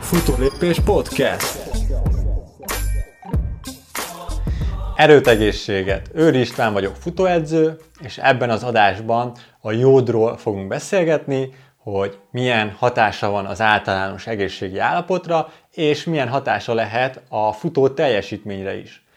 Futólépés Podcast. Erőtegészséget! Őri István vagyok, futóedző, és ebben az adásban a jódról fogunk beszélgetni, hogy milyen hatása van az általános egészségi állapotra, és milyen hatása lehet a futó teljesítményre is.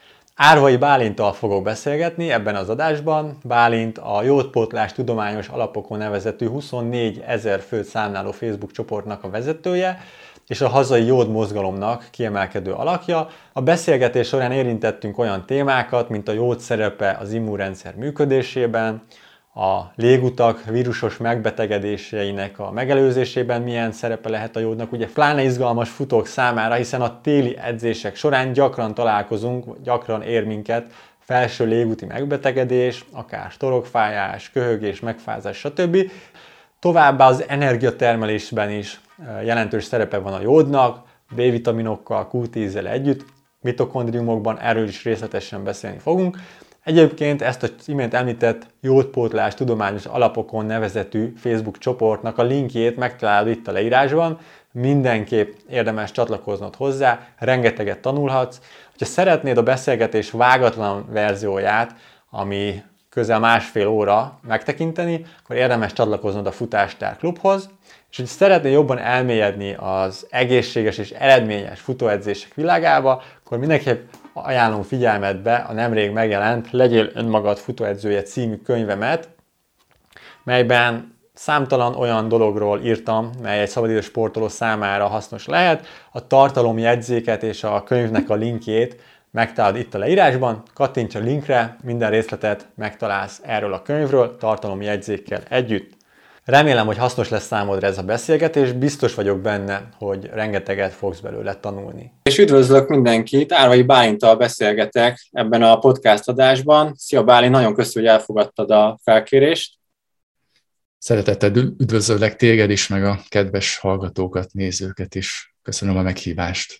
Árvai Bálintal fogok beszélgetni ebben az adásban. Bálint a Jódpótlás Tudományos Alapokon nevezetű 24 ezer főt számláló Facebook csoportnak a vezetője, és a hazai jód mozgalomnak kiemelkedő alakja. A beszélgetés során érintettünk olyan témákat, mint a jód szerepe az immunrendszer működésében, a légutak vírusos megbetegedéseinek a megelőzésében milyen szerepe lehet a jódnak. Ugye pláne izgalmas futók számára, hiszen a téli edzések során gyakran találkozunk, gyakran ér minket felső légúti megbetegedés, akár torokfájás, köhögés, megfázás, stb. Továbbá az energiatermelésben is jelentős szerepe van a jódnak, B-vitaminokkal, Q10-zel együtt, mitokondriumokban erről is részletesen beszélni fogunk. Egyébként ezt az imént említett jódpótlás tudományos alapokon nevezetű Facebook csoportnak a linkjét megtalálod itt a leírásban, mindenképp érdemes csatlakoznod hozzá, rengeteget tanulhatsz. Ha szeretnéd a beszélgetés vágatlan verzióját, ami közel másfél óra megtekinteni, akkor érdemes csatlakoznod a Futástár Klubhoz, és hogy szeretnél jobban elmélyedni az egészséges és eredményes futóedzések világába, akkor mindenképp ajánlom figyelmetbe a nemrég megjelent Legyél önmagad futóedzője című könyvemet, melyben számtalan olyan dologról írtam, mely egy szabadidős sportoló számára hasznos lehet. A tartalomjegyzéket és a könyvnek a linkjét megtalálod itt a leírásban, kattints a linkre, minden részletet megtalálsz erről a könyvről, tartalomjegyzékkel együtt. Remélem, hogy hasznos lesz számodra ez a beszélgetés, biztos vagyok benne, hogy rengeteget fogsz belőle tanulni. És üdvözlök mindenkit, Árvai Bálintal beszélgetek ebben a podcast adásban. Szia Bálint, nagyon köszönöm, hogy elfogadtad a felkérést. Szeretettel üdvözöllek téged is, meg a kedves hallgatókat, nézőket is. Köszönöm a meghívást.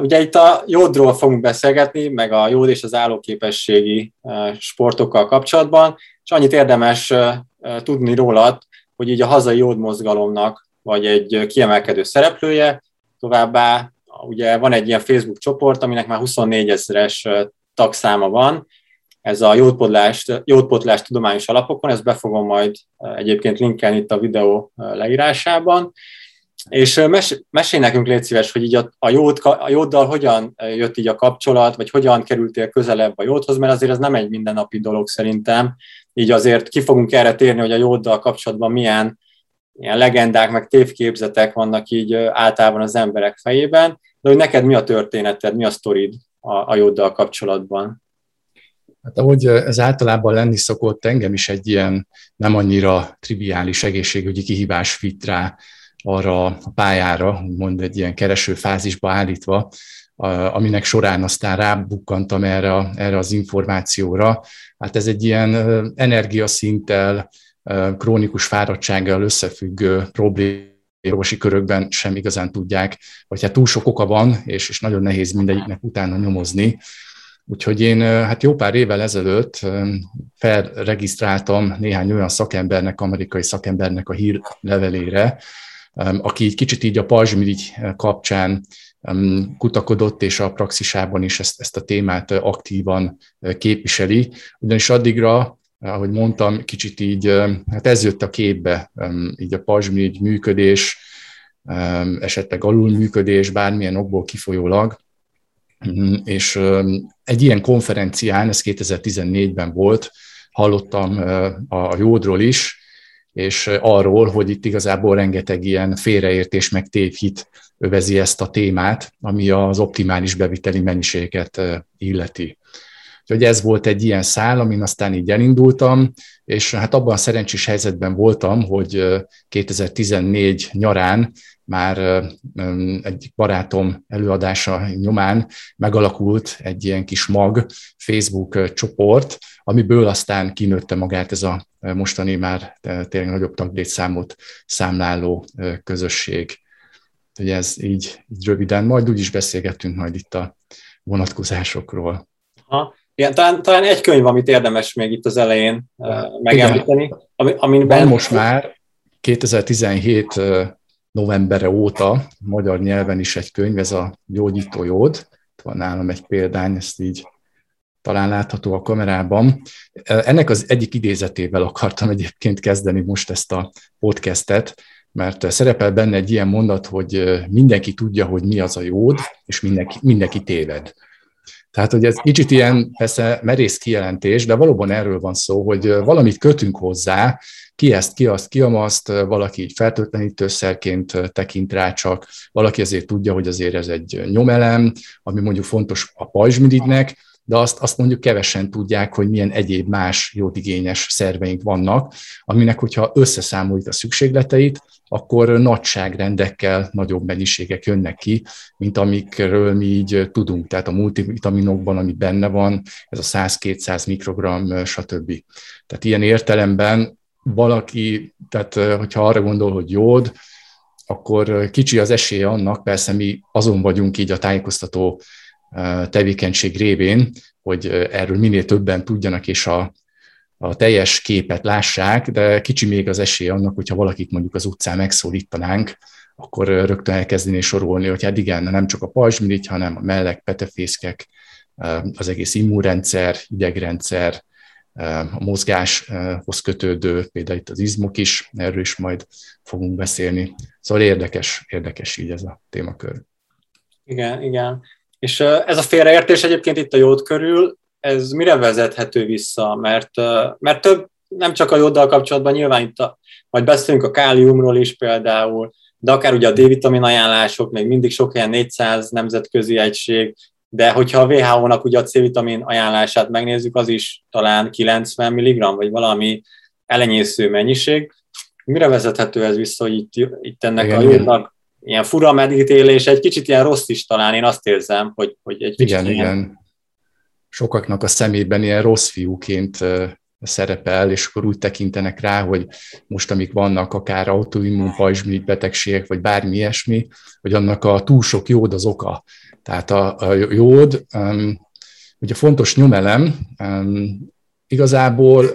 Ugye itt a jódról fogunk beszélgetni, meg a jód és az állóképességi sportokkal kapcsolatban, és annyit érdemes tudni rólad, hogy így a hazai jódmozgalomnak vagy egy kiemelkedő szereplője, továbbá ugye van egy ilyen Facebook csoport, aminek már 24 ezeres tagszáma van, ez a jódpotlás tudományos alapokon, ezt be fogom majd egyébként linkelni itt a videó leírásában, és mes, mesélj nekünk, légy szíves, hogy így a, a, jód, a jóddal hogyan jött így a kapcsolat, vagy hogyan kerültél közelebb a jódhoz, mert azért ez nem egy mindennapi dolog szerintem. Így azért ki fogunk erre térni, hogy a jóddal kapcsolatban milyen ilyen legendák, meg tévképzetek vannak így általában az emberek fejében, de hogy neked mi a történeted, mi a sztorid a, a jóddal kapcsolatban? Hát ahogy ez általában lenni szokott, engem is egy ilyen nem annyira triviális egészségügyi kihívás vitt rá arra a pályára, mond egy ilyen kereső fázisba állítva, aminek során aztán rábukkantam erre, erre az információra. Hát ez egy ilyen energiaszinttel, krónikus fáradtsággal összefüggő probléma, orvosi körökben sem igazán tudják, vagy hát túl sok oka van, és, és nagyon nehéz mindegyiknek utána nyomozni. Úgyhogy én hát jó pár évvel ezelőtt felregisztráltam néhány olyan szakembernek, amerikai szakembernek a hírlevelére, aki kicsit így a pajzsmirigy kapcsán kutakodott, és a praxisában is ezt, ezt a témát aktívan képviseli. Ugyanis addigra, ahogy mondtam, kicsit így, hát ez jött a képbe, így a pajzsmirigy működés, esetleg alulműködés, bármilyen okból kifolyólag, és egy ilyen konferencián, ez 2014-ben volt, hallottam a jódról is, és arról, hogy itt igazából rengeteg ilyen félreértés meg tévhit övezi ezt a témát, ami az optimális beviteli mennyiséget illeti. Úgyhogy ez volt egy ilyen szál, amin aztán így elindultam, és hát abban a szerencsés helyzetben voltam, hogy 2014 nyarán már egy barátom előadása nyomán megalakult egy ilyen kis mag Facebook csoport, amiből aztán kinőtte magát ez a mostani már tényleg nagyobb taglétszámot számláló közösség. Ugye ez így, így röviden, majd úgy is beszélgettünk majd itt a vonatkozásokról. Ha. Igen, talán, talán egy könyv, amit érdemes még itt az elején uh, megemlíteni, ami, amiben... Van most már 2017 novembere óta magyar nyelven is egy könyv, ez a Gyógyító Jód. Itt van nálam egy példány, ezt így talán látható a kamerában. Ennek az egyik idézetével akartam egyébként kezdeni most ezt a podcastet, mert szerepel benne egy ilyen mondat, hogy mindenki tudja, hogy mi az a jód, és mindenki, mindenki téved. Tehát, hogy ez kicsit ilyen persze merész kijelentés, de valóban erről van szó, hogy valamit kötünk hozzá, ki ezt, ki azt, ki azt, valaki így fertőtlenítőszerként tekint rá csak, valaki azért tudja, hogy azért ez egy nyomelem, ami mondjuk fontos a pajzsmirigynek, de azt, azt mondjuk kevesen tudják, hogy milyen egyéb más jódigényes szerveink vannak, aminek, hogyha összeszámoljuk a szükségleteit, akkor nagyságrendekkel nagyobb mennyiségek jönnek ki, mint amikről mi így tudunk. Tehát a multivitaminokban, ami benne van, ez a 100-200 mikrogram, stb. Tehát ilyen értelemben valaki, tehát hogyha arra gondol, hogy jód, akkor kicsi az esélye annak, persze mi azon vagyunk így a tájékoztató tevékenység révén, hogy erről minél többen tudjanak, és a, a teljes képet lássák, de kicsi még az esély annak, hogyha valakit mondjuk az utcán megszólítanánk, akkor rögtön elkezdeni sorolni, hogy hát igen, nem csak a pajzsmirigy, hanem a mellek, petefészkek, az egész immunrendszer, idegrendszer, a mozgáshoz kötődő, például itt az izmok is, erről is majd fogunk beszélni. Szóval érdekes, érdekes így ez a témakör. Igen, igen. És ez a félreértés egyébként itt a jód körül, ez mire vezethető vissza? Mert, mert több, nem csak a jóddal kapcsolatban, nyilván itt a, majd beszélünk a káliumról is például, de akár ugye a D-vitamin ajánlások, még mindig sok ilyen 400 nemzetközi egység, de hogyha a WHO-nak ugye a C-vitamin ajánlását megnézzük, az is talán 90 mg, vagy valami elenyésző mennyiség. Mire vezethető ez vissza, hogy itt, itt ennek igen, a jódnak ilyen fura medítélés, egy kicsit ilyen rossz is talán, én azt érzem, hogy, hogy egy Igen, ilyen... igen. Sokaknak a szemében ilyen rossz fiúként szerepel, és akkor úgy tekintenek rá, hogy most, amik vannak, akár autoimmun pajzsmirigy betegségek, vagy bármi ilyesmi, hogy annak a túl sok jód az oka. Tehát a, a jód, um, ugye fontos nyomelem, um, igazából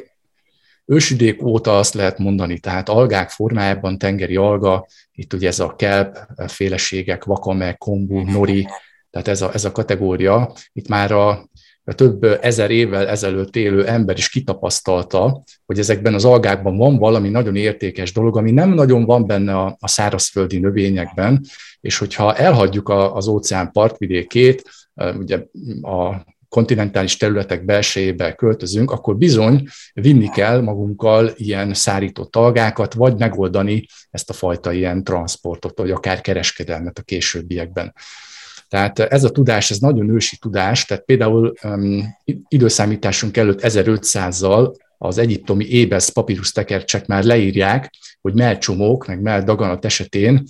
ősidék óta azt lehet mondani, tehát algák formájában tengeri alga, itt ugye ez a kelp féleségek, vakame, kombu, nori, tehát ez a, ez a kategória, itt már a, több ezer évvel ezelőtt élő ember is kitapasztalta, hogy ezekben az algákban van valami nagyon értékes dolog, ami nem nagyon van benne a, a szárazföldi növényekben, és hogyha elhagyjuk a, az óceán partvidékét, ugye a kontinentális területek belsejébe költözünk, akkor bizony vinni kell magunkkal ilyen szárított algákat, vagy megoldani ezt a fajta ilyen transportot, vagy akár kereskedelmet a későbbiekben. Tehát ez a tudás, ez nagyon ősi tudás, tehát például um, időszámításunk előtt 1500-zal az egyiptomi ébesz papírus tekercsek már leírják, hogy mellcsomók, meg melldaganat esetén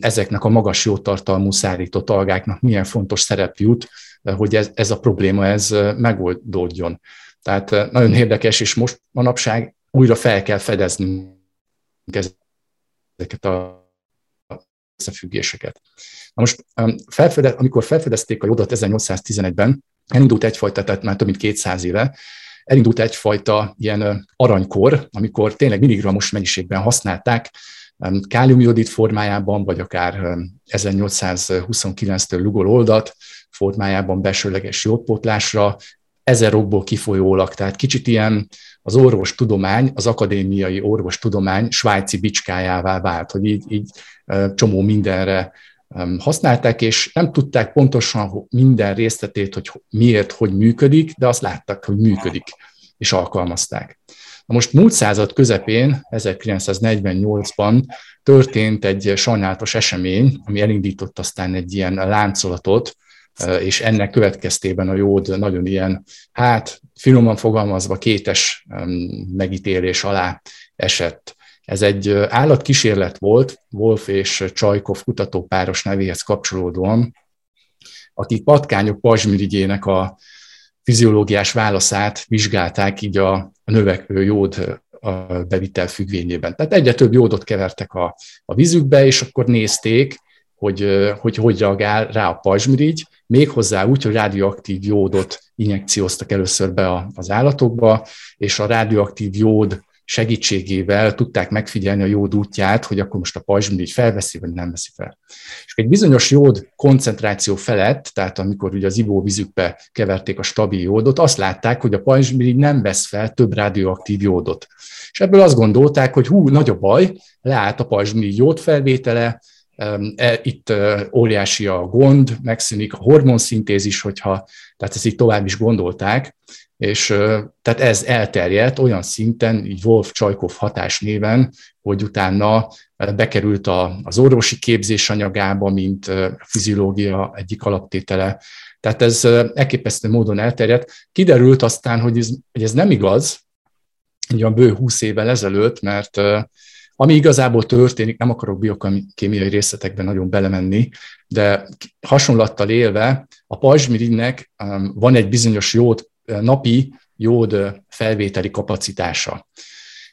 ezeknek a magas jótartalmú szárított algáknak milyen fontos szerep jut hogy ez, ez a probléma ez megoldódjon. Tehát nagyon érdekes, és most manapság újra fel kell fedezni ezeket a összefüggéseket. Na most, felfede, amikor felfedezték a jodat 1811-ben, elindult egyfajta, tehát már több mint 200 éve, elindult egyfajta ilyen aranykor, amikor tényleg milligramos mennyiségben használták, káliumjodid formájában, vagy akár 1829-től Lugol oldat, formájában besőleges jódpótlásra, ezer okból kifolyólag, tehát kicsit ilyen az orvostudomány, az akadémiai orvostudomány svájci bicskájává vált, hogy így, így csomó mindenre használták, és nem tudták pontosan minden részletét, hogy miért, hogy működik, de azt láttak, hogy működik, és alkalmazták. Na most múlt század közepén, 1948-ban történt egy sajnálatos esemény, ami elindított aztán egy ilyen láncolatot, és ennek következtében a jód nagyon ilyen, hát finoman fogalmazva kétes megítélés alá esett. Ez egy állatkísérlet volt, Wolf és Csajkov kutatópáros nevéhez kapcsolódóan, akik patkányok pazsmirigyének a fiziológiás válaszát vizsgálták így a, növekvő jód bevitel függvényében. Tehát egyre több jódot kevertek a, a vízükbe, és akkor nézték, hogy, hogy hogy reagál rá a pajzsmirigy, méghozzá úgy, hogy rádióaktív jódot injekcióztak először be az állatokba, és a rádióaktív jód segítségével tudták megfigyelni a jód útját, hogy akkor most a pajzsmirigy felveszi, vagy nem veszi fel. És egy bizonyos jód koncentráció felett, tehát amikor ugye az ivóvízükbe keverték a stabil jódot, azt látták, hogy a pajzsmirigy nem vesz fel több radioaktív jódot. És ebből azt gondolták, hogy hú, nagy a baj, leállt a pajzsmirigy jódfelvétele, E, itt óriási a gond, megszűnik a hormonszintézis, hogyha, tehát ezt így tovább is gondolták, és tehát ez elterjedt olyan szinten, így Wolf Csajkov hatás néven, hogy utána bekerült az orvosi képzés anyagába, mint fiziológia egyik alaptétele. Tehát ez elképesztő módon elterjedt. Kiderült aztán, hogy ez, hogy ez nem igaz, egy bő 20 évvel ezelőtt, mert ami igazából történik, nem akarok biokémiai részletekben nagyon belemenni, de hasonlattal élve a pajzsmirigynek um, van egy bizonyos uh, napi jód felvételi kapacitása.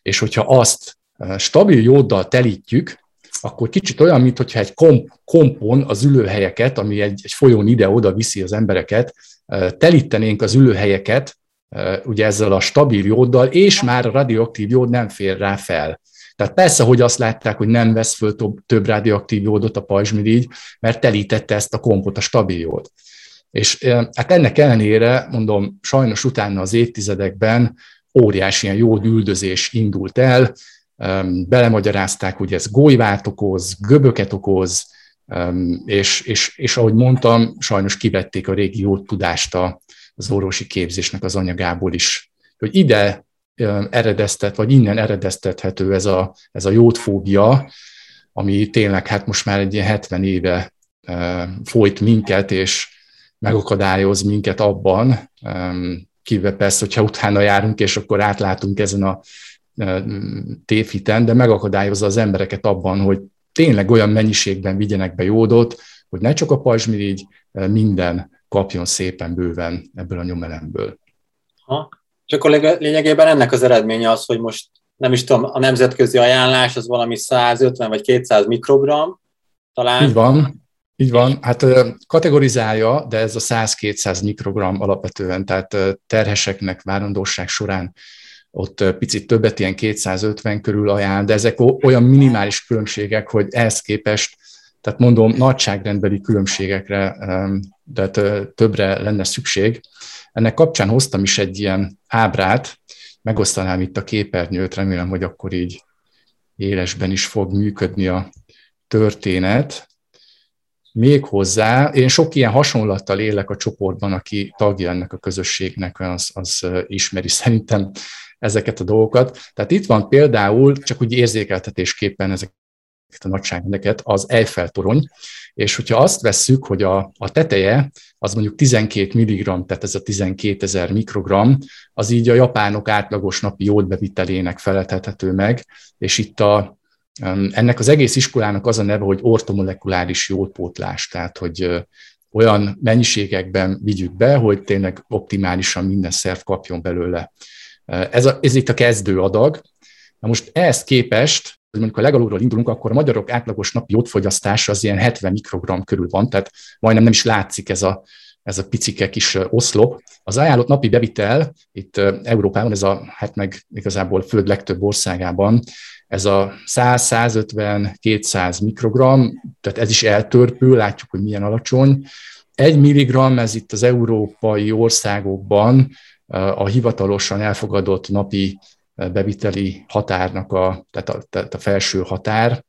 És hogyha azt stabil jóddal telítjük, akkor kicsit olyan, mintha egy komp, kompon az ülőhelyeket, ami egy, egy folyón ide-oda viszi az embereket, telítenénk az ülőhelyeket, ugye ezzel a stabil jóddal, és már a radioaktív jód nem fér rá fel. Tehát persze, hogy azt látták, hogy nem vesz föl több, több radioaktív jódot a pajzsmirigy, mert telítette ezt a kompot, a stabil jód. És hát ennek ellenére, mondom, sajnos utána az évtizedekben óriási ilyen jód üldözés indult el, belemagyarázták, hogy ez golyvát okoz, göböket okoz, és, és, és ahogy mondtam, sajnos kivették a régi jód tudást az orvosi képzésnek az anyagából is. Hogy ide eredeztet, vagy innen eredeztethető ez a, ez a jódfóbia, ami tényleg hát most már egy ilyen 70 éve folyt minket, és megakadályoz minket abban, kivéve persze, hogyha utána járunk, és akkor átlátunk ezen a tévhiten, de megakadályozza az embereket abban, hogy tényleg olyan mennyiségben vigyenek be jódot, hogy ne csak a pajzsmirigy, minden kapjon szépen bőven ebből a nyomelemből. Ha. És akkor lényegében ennek az eredménye az, hogy most nem is tudom, a nemzetközi ajánlás az valami 150 vagy 200 mikrogram, talán. Így van, így van. Hát kategorizálja, de ez a 100-200 mikrogram alapvetően, tehát terheseknek várandóság során ott picit többet, ilyen 250 körül ajánl, de ezek olyan minimális különbségek, hogy ehhez képest, tehát mondom, nagyságrendbeli különbségekre, de többre lenne szükség. Ennek kapcsán hoztam is egy ilyen ábrát, megosztanám itt a képernyőt, remélem, hogy akkor így élesben is fog működni a történet. Még hozzá, én sok ilyen hasonlattal élek a csoportban, aki tagja ennek a közösségnek, az, az ismeri szerintem ezeket a dolgokat. Tehát itt van például, csak úgy érzékeltetésképpen ezek a nagyságrendeket, az Eiffel torony, és hogyha azt vesszük, hogy a, a teteje az mondjuk 12 mg, tehát ez a 12 ezer mikrogram, az így a japánok átlagos napi jódbevitelének feleltethető meg, és itt a, ennek az egész iskolának az a neve, hogy ortomolekuláris jódpótlás, tehát hogy olyan mennyiségekben vigyük be, hogy tényleg optimálisan minden szerv kapjon belőle. Ez, a, ez itt a kezdő adag. Na most ehhez képest hogy mondjuk a legalulról indulunk, akkor a magyarok átlagos napi jódfogyasztása az ilyen 70 mikrogram körül van, tehát majdnem nem is látszik ez a, ez a picike kis oszlop. Az ajánlott napi bevitel itt Európában, ez a, hát meg igazából föld legtöbb országában, ez a 100-150-200 mikrogram, tehát ez is eltörpül, látjuk, hogy milyen alacsony. Egy milligram, ez itt az európai országokban a hivatalosan elfogadott napi beviteli határnak a, tehát a, tehát a felső határ.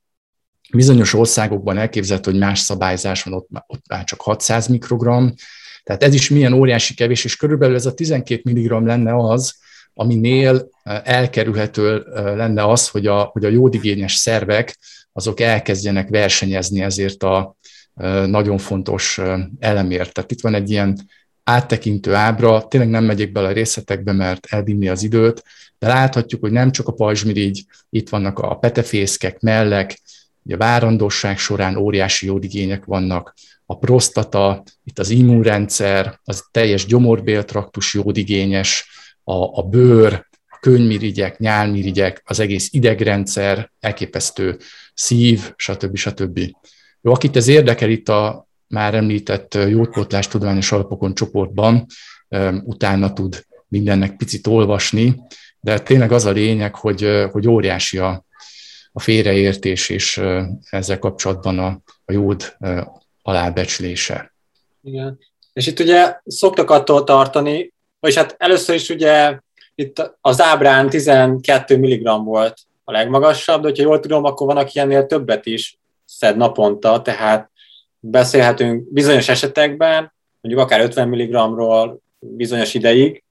Bizonyos országokban elképzelhető, hogy más szabályzás van, ott, ott már csak 600 mikrogram, tehát ez is milyen óriási kevés, és körülbelül ez a 12 mg lenne az, aminél elkerülhető lenne az, hogy a, hogy a jódigényes szervek azok elkezdjenek versenyezni ezért a nagyon fontos elemért. Tehát itt van egy ilyen áttekintő ábra, tényleg nem megyek bele a részletekbe, mert elvinni az időt, de láthatjuk, hogy nem csak a pajzsmirigy, itt vannak a petefészkek, mellek, a várandosság során óriási jódigények vannak, a prostata, itt az immunrendszer, az teljes gyomorbéltraktus jódigényes, a, a bőr, a könyvmirigyek, nyálmirigyek, az egész idegrendszer, elképesztő szív, stb. stb. Jó, akit ez érdekel itt a már említett jódpótlás tudományos alapokon csoportban, utána tud mindennek picit olvasni, de tényleg az a lényeg, hogy, hogy óriási a, a félreértés, és ezzel kapcsolatban a, a jód alábecslése. Igen. És itt ugye szoktak attól tartani, vagyis hát először is ugye itt az ábrán 12 mg volt a legmagasabb, de hogyha jól tudom, akkor van, aki ennél többet is szed naponta, tehát beszélhetünk bizonyos esetekben, mondjuk akár 50 mg-ról bizonyos ideig.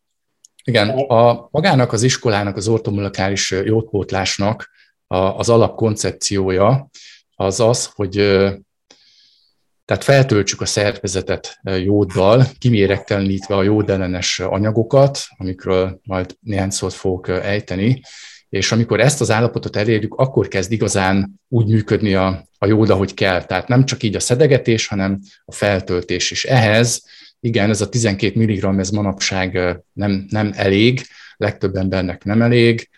Igen, a magának az iskolának, az ortomolekuláris jótpótlásnak az alapkoncepciója az az, hogy tehát feltöltsük a szervezetet jóddal, kiméregtelenítve a jódellenes anyagokat, amikről majd néhány szót fogok ejteni, és amikor ezt az állapotot elérjük, akkor kezd igazán úgy működni a, a jóda, hogy kell. Tehát nem csak így a szedegetés, hanem a feltöltés is. Ehhez, igen, ez a 12 mg, ez manapság nem, nem elég, legtöbb embernek nem elég,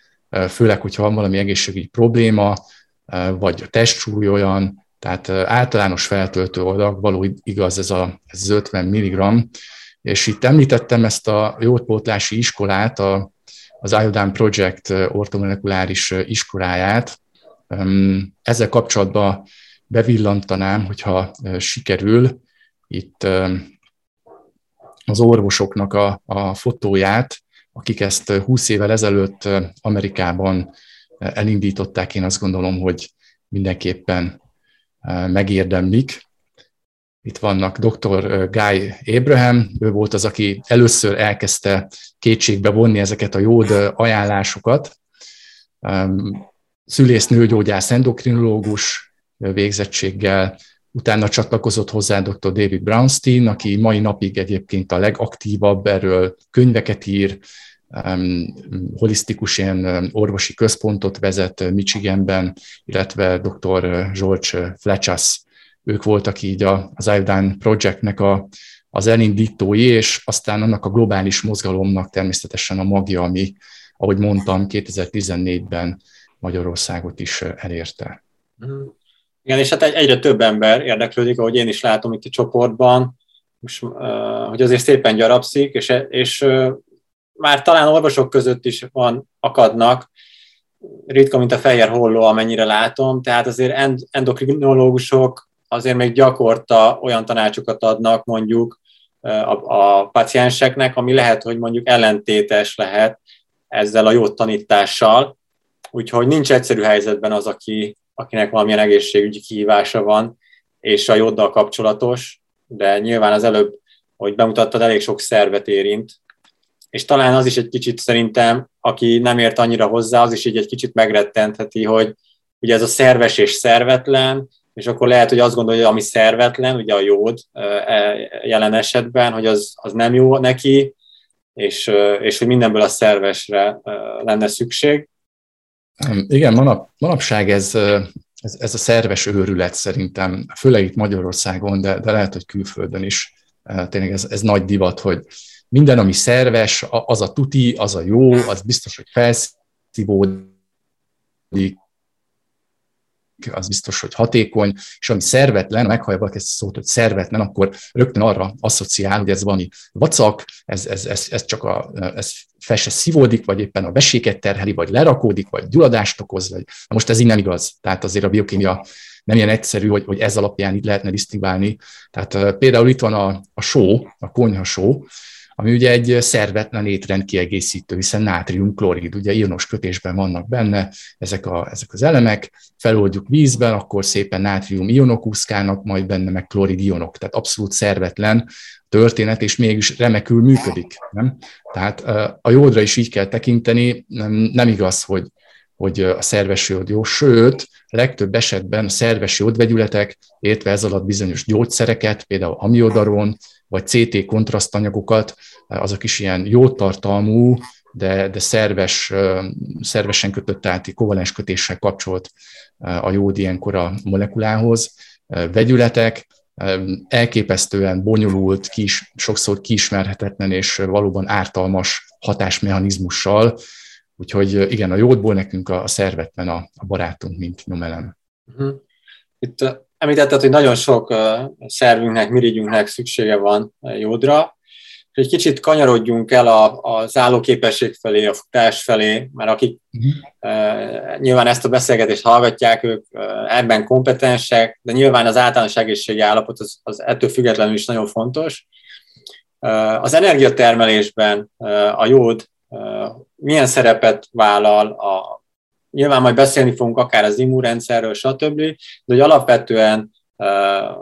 főleg, hogyha van valami egészségügyi probléma, vagy a testsúly olyan, tehát általános feltöltő adag, való igaz ez, a, az 50 mg, és itt említettem ezt a jótpótlási iskolát, a, az Iodine Project ortomolekuláris iskoláját. Ezzel kapcsolatban bevillantanám, hogyha sikerül itt az orvosoknak a, a fotóját, akik ezt 20 évvel ezelőtt Amerikában elindították, én azt gondolom, hogy mindenképpen megérdemlik. Itt vannak dr. Guy Abraham, ő volt az, aki először elkezdte kétségbe vonni ezeket a jód ajánlásokat. Szülész nőgyógyász endokrinológus végzettséggel, utána csatlakozott hozzá dr. David Brownstein, aki mai napig egyébként a legaktívabb, erről könyveket ír, holisztikus ilyen orvosi központot vezet Michiganben, illetve dr. George Fletchas, ők voltak így az Iodine Projectnek a, az elindítói, és aztán annak a globális mozgalomnak természetesen a magja, ami, ahogy mondtam, 2014-ben Magyarországot is elérte. Mhm. Igen, és hát egyre több ember érdeklődik, ahogy én is látom itt a csoportban, most, hogy azért szépen gyarapszik, és, és már talán orvosok között is van, akadnak, ritka, mint a fehér holló, amennyire látom, tehát azért endokrinológusok azért még gyakorta olyan tanácsokat adnak mondjuk a, a pacienseknek, ami lehet, hogy mondjuk ellentétes lehet ezzel a jó tanítással, úgyhogy nincs egyszerű helyzetben az, aki, akinek valamilyen egészségügyi kihívása van, és a jóddal kapcsolatos, de nyilván az előbb, hogy bemutattad, elég sok szervet érint, és talán az is egy kicsit szerintem, aki nem ért annyira hozzá, az is így egy kicsit megrettentheti, hogy ugye ez a szerves és szervetlen, és akkor lehet, hogy azt gondolja, hogy ami szervetlen, ugye a jód e, jelen esetben, hogy az, az nem jó neki, és, és hogy mindenből a szervesre lenne szükség. Igen, manap, manapság ez, ez, ez a szerves őrület szerintem, főleg itt Magyarországon, de, de lehet, hogy külföldön is tényleg ez, ez nagy divat, hogy minden, ami szerves, az a tuti, az a jó, az biztos, hogy felszívódik, az biztos, hogy hatékony, és ami szervetlen, meghallja ezt a szót, hogy szervetlen, akkor rögtön arra asszociál, hogy ez valami vacak, ez, ez, ez, ez csak a, ez fel se szívódik, vagy éppen a veséket terheli, vagy lerakódik, vagy gyulladást okoz, vagy Na most ez így nem igaz. Tehát azért a biokémia nem ilyen egyszerű, hogy, hogy ez alapján így lehetne disztingválni. Tehát például itt van a, a só, a konyha só, ami ugye egy szervetlen étrend kiegészítő, hiszen nátrium-klorid, ugye ionos kötésben vannak benne ezek, a, ezek az elemek, feloldjuk vízben, akkor szépen nátrium ionok úszkálnak, majd benne meg klorid ionok, tehát abszolút szervetlen történet, és mégis remekül működik. Nem? Tehát a jódra is így kell tekinteni, nem, nem igaz, hogy, hogy a szerves jód jó, sőt, legtöbb esetben a szerves jódvegyületek, értve ez alatt bizonyos gyógyszereket, például amiodaron, vagy CT kontrasztanyagokat, azok is ilyen jótartalmú, de, de szerves, szervesen kötött áti kovalens kötéssel kapcsolt a jód ilyenkor a molekulához. Vegyületek, elképesztően bonyolult, kis, sokszor kiismerhetetlen és valóban ártalmas hatásmechanizmussal, úgyhogy igen, a jódból nekünk a, szervetlen a, a barátunk, mint nyomelem. Mhm. Itt említetted, hogy nagyon sok szervünknek, mirigyünknek szüksége van jódra, és egy kicsit kanyarodjunk el a, az állóképesség felé, a futás felé, mert akik uh-huh. uh, nyilván ezt a beszélgetést hallgatják, ők ebben kompetensek, de nyilván az általános egészségi állapot az, az ettől függetlenül is nagyon fontos. Az energiatermelésben a jód milyen szerepet vállal, a, nyilván majd beszélni fogunk akár az immunrendszerről, stb., de hogy alapvetően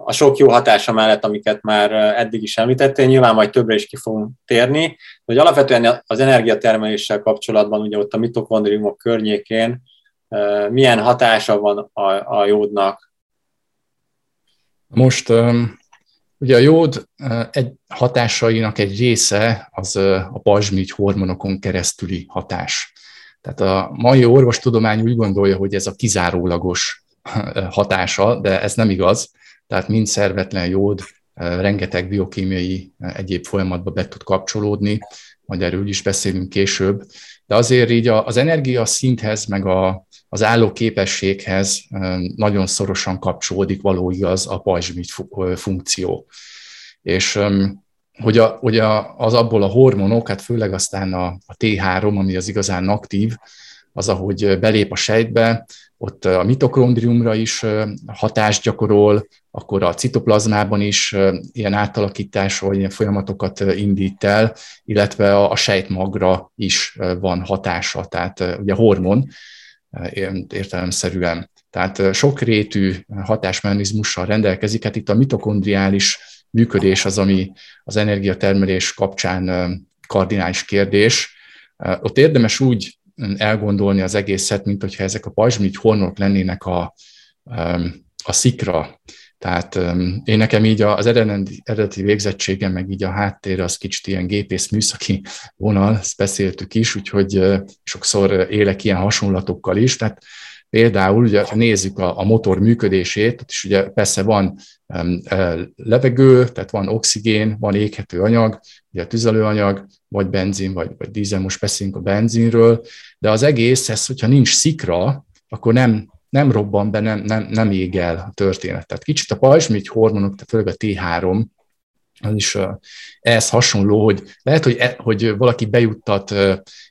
a sok jó hatása mellett, amiket már eddig is említettél, nyilván majd többre is ki fogunk térni, hogy alapvetően az energiatermeléssel kapcsolatban, ugye ott a mitokondriumok környékén milyen hatása van a, a jódnak? Most ugye a jód egy hatásainak egy része az a pajzsmirigy hormonokon keresztüli hatás. Tehát a mai orvostudomány úgy gondolja, hogy ez a kizárólagos hatása, de ez nem igaz. Tehát mind szervetlen jód rengeteg biokémiai egyéb folyamatba be tud kapcsolódni, majd erről is beszélünk később. De azért így az energia szinthez, meg a, az álló képességhez nagyon szorosan kapcsolódik való igaz a pajzsmirigy funkció. És hogy, a, hogy a, az abból a hormonok, hát főleg aztán a, a T3, ami az igazán aktív, az, ahogy belép a sejtbe, ott a mitokondriumra is hatást gyakorol, akkor a citoplazmában is ilyen átalakítás vagy ilyen folyamatokat indít el, illetve a sejtmagra is van hatása, tehát ugye hormon értelemszerűen. Tehát sokrétű hatásmechanizmussal rendelkezik, hát itt a mitokondriális működés az, ami az energiatermelés kapcsán kardinális kérdés. Ott érdemes úgy elgondolni az egészet, mint hogyha ezek a pajzsmirigy hormonok lennének a, a szikra. Tehát én nekem így az eredeti végzettségem, meg így a háttér az kicsit ilyen gépész műszaki vonal, ezt beszéltük is, úgyhogy sokszor élek ilyen hasonlatokkal is. Tehát például, ugye, ha nézzük a, a motor működését, és ugye persze van levegő, tehát van oxigén, van éghető anyag, ugye a tüzelőanyag, vagy benzin, vagy, vagy dízel, most beszélünk a benzinről, de az egész, ez, hogyha nincs szikra, akkor nem, nem robban be, nem, nem, nem ég el a történet. Tehát kicsit a pajzsmirigy hormonok, tehát főleg a T3, az is ehhez hasonló, hogy lehet, hogy, e, hogy valaki bejuttat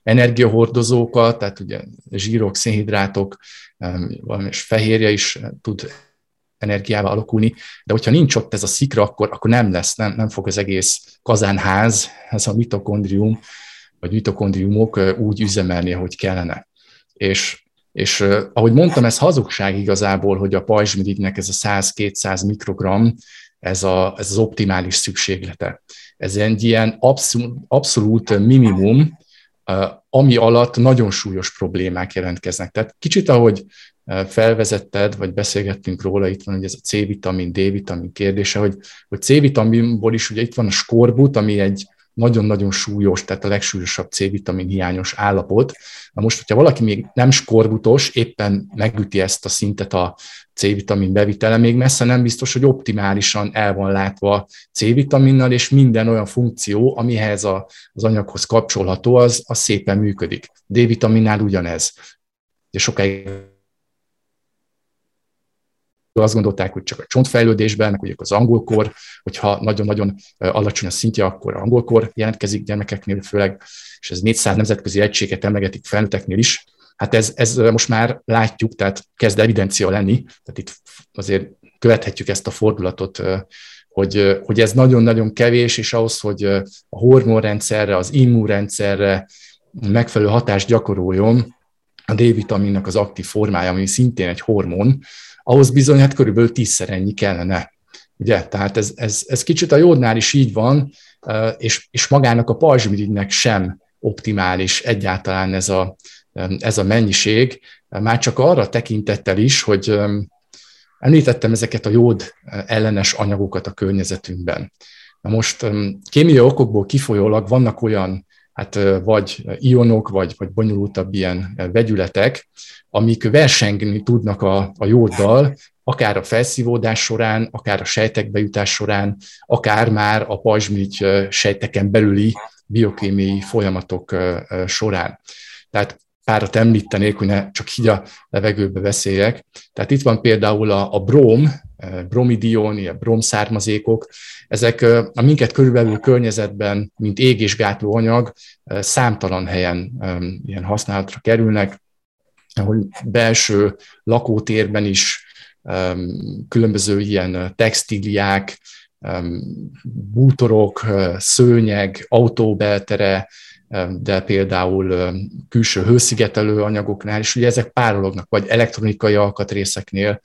energiahordozókat, tehát ugye zsírok, szénhidrátok, valami fehérje is tud energiával alakulni, de hogyha nincs ott ez a szikra, akkor, akkor nem lesz, nem, nem fog az egész kazánház, ez a mitokondrium, vagy mitokondriumok úgy üzemelni, ahogy kellene. És, és ahogy mondtam, ez hazugság igazából, hogy a pajzsmirigynek ez a 100-200 mikrogram, ez, a, ez az optimális szükséglete. Ez egy ilyen abszolút, abszolút minimum, ami alatt nagyon súlyos problémák jelentkeznek. Tehát kicsit, ahogy felvezetted, vagy beszélgettünk róla, itt van ugye ez a C-vitamin, D-vitamin kérdése, hogy, hogy C-vitaminból is ugye itt van a skorbut, ami egy nagyon-nagyon súlyos, tehát a legsúlyosabb C-vitamin hiányos állapot. Na most, hogyha valaki még nem skorbutos, éppen megüti ezt a szintet a C-vitamin bevitele, még messze nem biztos, hogy optimálisan el van látva C-vitaminnal, és minden olyan funkció, amihez a, az anyaghoz kapcsolható, az, az szépen működik. D-vitaminnál ugyanez. És sokáig azt gondolták, hogy csak a csontfejlődésben, meg ugye az angolkor, hogyha nagyon-nagyon alacsony a szintje, akkor angolkor jelentkezik gyermekeknél főleg, és ez 400 nemzetközi egységet emlegetik felnőtteknél is. Hát ez, ez most már látjuk, tehát kezd evidencia lenni, tehát itt azért követhetjük ezt a fordulatot, hogy, hogy ez nagyon-nagyon kevés, és ahhoz, hogy a hormonrendszerre, az immunrendszerre megfelelő hatást gyakoroljon, a D-vitaminnak az aktív formája, ami szintén egy hormon, ahhoz bizony hát körülbelül tízszer ennyi kellene. Ugye? Tehát ez, ez, ez kicsit a jódnál is így van, és, és magának a pajzsmirigynek sem optimális egyáltalán ez a, ez a mennyiség, már csak arra tekintettel is, hogy említettem ezeket a jód ellenes anyagokat a környezetünkben. Na most kémiai okokból kifolyólag vannak olyan hát vagy ionok, vagy, vagy bonyolultabb ilyen vegyületek, amik versengni tudnak a, a jóddal, akár a felszívódás során, akár a sejtek bejutás során, akár már a pajzsmirigy sejteken belüli biokémiai folyamatok során. Tehát párat említenék, hogy ne csak így a levegőbe beszéljek. Tehát itt van például a, a brom, bromidion, ilyen bromszármazékok, ezek a minket körülbelül környezetben, mint égésgátló anyag, számtalan helyen ilyen használatra kerülnek, ahol belső lakótérben is különböző ilyen textíliák, bútorok, szőnyeg, autóbeltere, de például külső hőszigetelő anyagoknál is, ugye ezek párolognak, vagy elektronikai alkatrészeknél,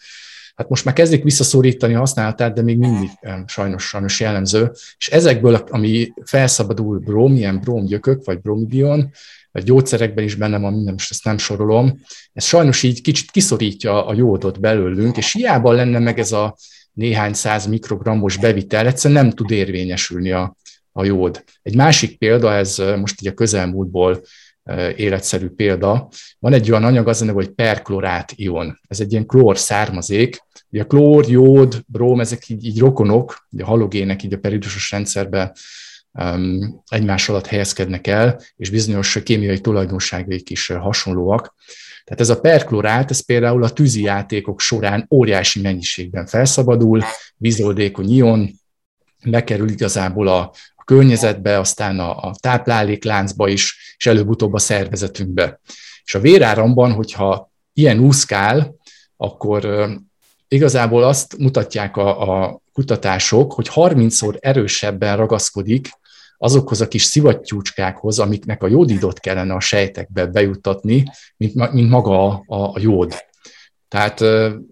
hát most már kezdik visszaszorítani a használatát, de még mindig sajnos, sajnos jellemző. És ezekből, ami felszabadul brom, ilyen bromgyökök, vagy bromidion, vagy gyógyszerekben is benne van minden, most ezt nem sorolom, ez sajnos így kicsit kiszorítja a jódot belőlünk, és hiába lenne meg ez a néhány száz mikrogrammos bevitel, egyszerűen nem tud érvényesülni a, a jód. Egy másik példa, ez most így a közelmúltból életszerű példa. Van egy olyan anyag, az hogy perklorát ion. Ez egy ilyen klór származék. Ugye a klór, jód, bróm, ezek így, így rokonok, ugye a halogének így a periódusos rendszerben um, egymás alatt helyezkednek el, és bizonyos kémiai tulajdonságaik is hasonlóak. Tehát ez a perklorát, ez például a tűzi játékok során óriási mennyiségben felszabadul, vízoldékony ion, bekerül igazából a környezetbe, aztán a, a táplálékláncba is, és előbb-utóbb a szervezetünkbe. És a véráramban, hogyha ilyen úszkál, akkor igazából azt mutatják a, a kutatások, hogy 30-szor erősebben ragaszkodik azokhoz a kis szivattyúcskákhoz, amiknek a jódidot kellene a sejtekbe bejuttatni, mint, mint maga a, a jód. Tehát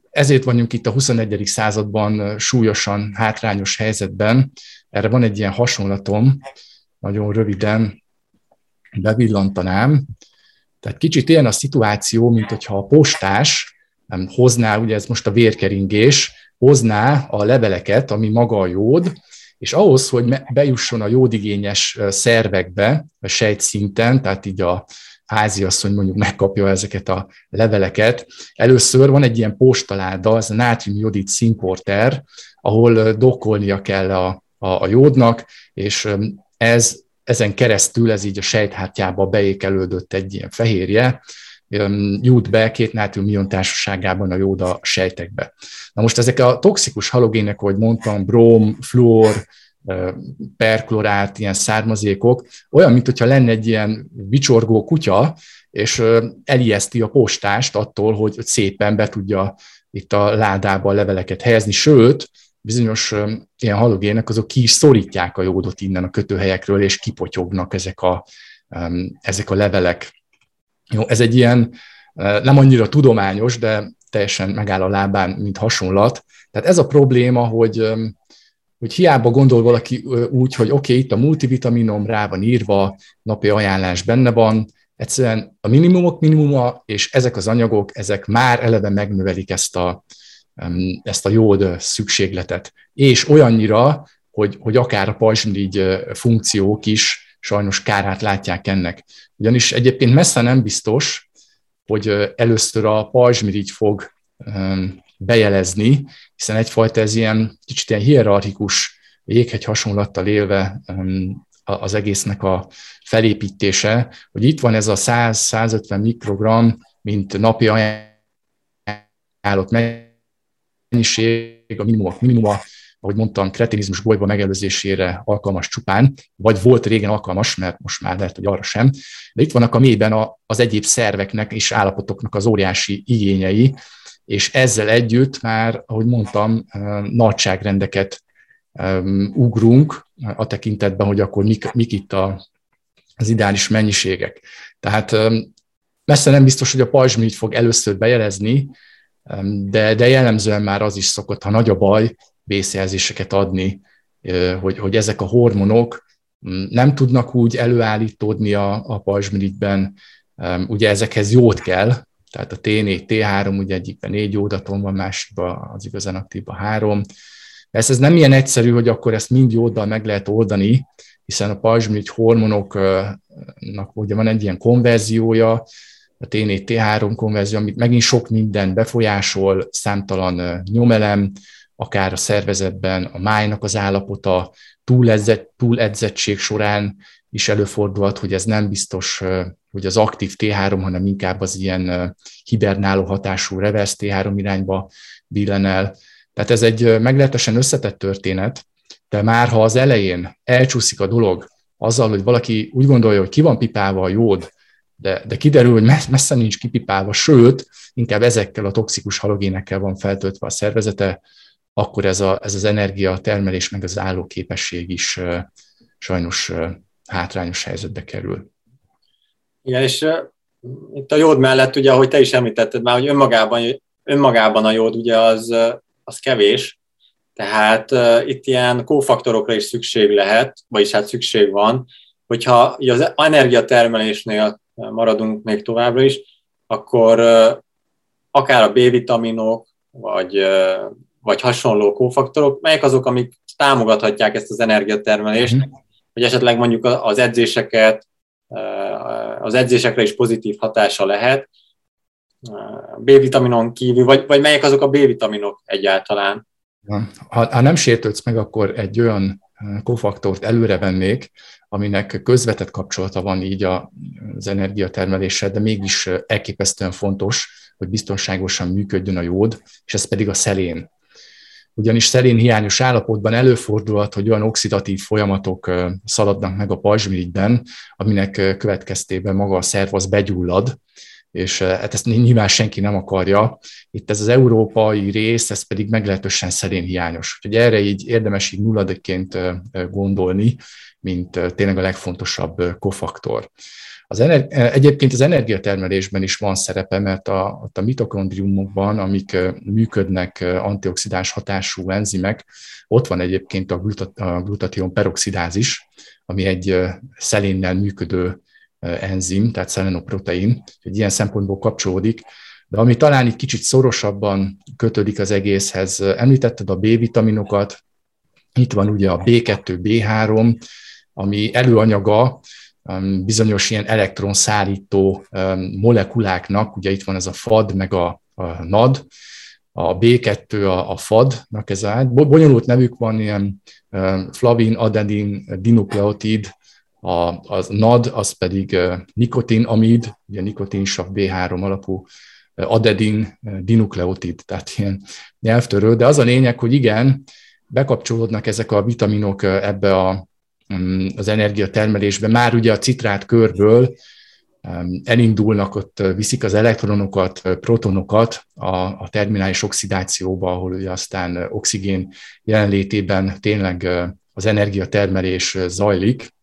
ezért vagyunk itt a 21. században súlyosan hátrányos helyzetben. Erre van egy ilyen hasonlatom, nagyon röviden bevillantanám. Tehát kicsit ilyen a szituáció, mint hogyha a postás hozná, ugye ez most a vérkeringés, hozná a leveleket, ami maga a jód, és ahhoz, hogy bejusson a jódigényes szervekbe, a sejtszinten, tehát így a háziasszony mondjuk megkapja ezeket a leveleket, először van egy ilyen postaláda, ez a nátriumjodid szimporter, ahol dokkolnia kell a, a, a jódnak, és ez, ezen keresztül ez így a sejthátjába beékelődött egy ilyen fehérje, jut be két nátrium társaságában a jóda sejtekbe. Na most ezek a toxikus halogének, ahogy mondtam, brom, fluor, perklorát, ilyen származékok, olyan, mint hogyha lenne egy ilyen vicsorgó kutya, és elijeszti a postást attól, hogy szépen be tudja itt a ládába a leveleket helyezni, sőt, bizonyos ilyen halogének azok ki is szorítják a jódot innen a kötőhelyekről, és kipotyognak ezek a, ezek a levelek. Jó, ez egy ilyen nem annyira tudományos, de teljesen megáll a lábán, mint hasonlat. Tehát ez a probléma, hogy, hogy hiába gondol valaki úgy, hogy oké, okay, itt a multivitaminom rá van írva, napi ajánlás benne van, egyszerűen a minimumok minimuma, és ezek az anyagok, ezek már eleve megnövelik ezt a, ezt a jód szükségletet. És olyannyira, hogy, hogy akár a pajzsmirigy funkciók is sajnos kárát látják ennek. Ugyanis egyébként messze nem biztos, hogy először a pajzsmirigy fog bejelezni, hiszen egyfajta ez ilyen kicsit ilyen hierarchikus jéghegy hasonlattal élve az egésznek a felépítése, hogy itt van ez a 100-150 mikrogram, mint napi ajánlott mennyiség, a minimum, minimuma, ahogy mondtam, kretinizmus bolyba megelőzésére alkalmas csupán, vagy volt régen alkalmas, mert most már lehet, hogy arra sem. De itt vannak a mélyben az egyéb szerveknek és állapotoknak az óriási igényei, és ezzel együtt már, ahogy mondtam, nagyságrendeket ugrunk a tekintetben, hogy akkor mik, mik itt a, az ideális mennyiségek. Tehát messze nem biztos, hogy a pajzsmirigy fog először bejelezni, de, de jellemzően már az is szokott, ha nagy a baj, vészjelzéseket adni, hogy, hogy ezek a hormonok nem tudnak úgy előállítódni a, a pajzsmirigyben, ugye ezekhez jót kell, tehát a T4, T3, ugye egyikben négy jódaton van, másikban az igazán aktívban három. Ez, ez nem ilyen egyszerű, hogy akkor ezt mind jóddal meg lehet oldani, hiszen a pajzsmirigy hormonoknak ugye van egy ilyen konverziója, a T4, T3 konverzió, amit megint sok minden befolyásol, számtalan nyomelem, akár a szervezetben, a májnak az állapota, túledzett, túledzettség során is előfordulhat, hogy ez nem biztos hogy az aktív T3, hanem inkább az ilyen hibernáló hatású reverse T3 irányba billen el. Tehát ez egy meglehetősen összetett történet, de már ha az elején elcsúszik a dolog azzal, hogy valaki úgy gondolja, hogy ki van pipálva a jód, de, de kiderül, hogy messze nincs kipipálva, sőt, inkább ezekkel a toxikus halogénekkel van feltöltve a szervezete, akkor ez, a, ez az energia termelés meg az állóképesség is sajnos hátrányos helyzetbe kerül. Igen, és itt a jód mellett, ugye, ahogy te is említetted már, hogy önmagában, önmagában a jód ugye az, az kevés, tehát uh, itt ilyen kófaktorokra is szükség lehet, vagyis hát szükség van, hogyha az energiatermelésnél maradunk még továbbra is, akkor uh, akár a B-vitaminok, vagy, uh, vagy hasonló kófaktorok, melyek azok, amik támogathatják ezt az energiatermelést, mm. hogy esetleg mondjuk az edzéseket, az edzésekre is pozitív hatása lehet, B-vitaminon kívül, vagy, vagy melyek azok a B-vitaminok egyáltalán? Ha, ha nem sértődsz meg, akkor egy olyan kofaktort előre vennék, aminek közvetett kapcsolata van így az energiatermeléssel, de mégis elképesztően fontos, hogy biztonságosan működjön a jód, és ez pedig a szelén. Ugyanis szelén hiányos állapotban előfordulhat, hogy olyan oxidatív folyamatok szaladnak meg a pajzsmirigyben, aminek következtében maga a szerv az begyullad, és hát ezt nyilván senki nem akarja. Itt ez az európai rész, ez pedig meglehetősen szerén hiányos. Úgyhogy erre így érdemes így nulladikként gondolni, mint tényleg a legfontosabb kofaktor. Az ener- egyébként az energiatermelésben is van szerepe, mert a, a mitokondriumokban, amik működnek antioxidáns hatású enzimek, ott van egyébként a, glutat, a glutatión peroxidázis, ami egy szelénnel működő enzim, tehát szelenoprotein, hogy ilyen szempontból kapcsolódik. De ami talán egy kicsit szorosabban kötődik az egészhez, említetted a B-vitaminokat, itt van ugye a B2, B3, ami előanyaga bizonyos ilyen elektronszállító um, molekuláknak, ugye itt van ez a FAD, meg a, a NAD, a B2 a, a FAD-nak ez a bonyolult nevük van, ilyen um, flavin, adenin, dinukleotid, a, az NAD, az pedig nikotinamid, ugye nikotinsav B3 alapú adedin dinukleotid, tehát ilyen nyelvtörő, de az a lényeg, hogy igen, bekapcsolódnak ezek a vitaminok ebbe a, az energiatermelésbe, már ugye a citrát körből elindulnak, ott viszik az elektronokat, protonokat a, a terminális oxidációba, ahol ugye aztán oxigén jelenlétében tényleg az energiatermelés zajlik,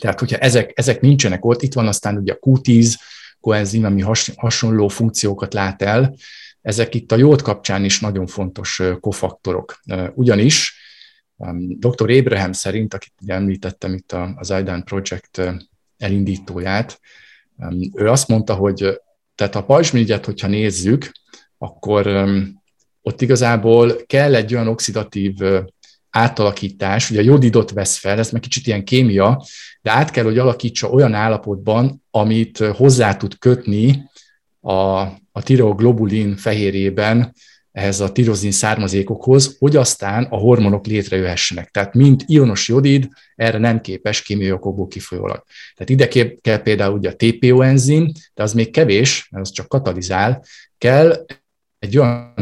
tehát, hogyha ezek, ezek nincsenek ott, itt van aztán ugye a Q10 koenzim, ami has, hasonló funkciókat lát el, ezek itt a jód kapcsán is nagyon fontos kofaktorok. Ugyanis dr. Abraham szerint, akit ugye említettem itt az IDAN Project elindítóját, ő azt mondta, hogy tehát a pajzsmirigyet, hogyha nézzük, akkor ott igazából kell egy olyan oxidatív átalakítás, ugye a jodidot vesz fel, ez meg kicsit ilyen kémia, de át kell, hogy alakítsa olyan állapotban, amit hozzá tud kötni a, a tiroglobulin fehérjében ehhez a tirozin származékokhoz, hogy aztán a hormonok létrejöhessenek. Tehát mint ionos jodid, erre nem képes kémiai okokból kifolyólag. Tehát ide kell például ugye a TPO enzim, de az még kevés, mert az csak katalizál, kell egy olyan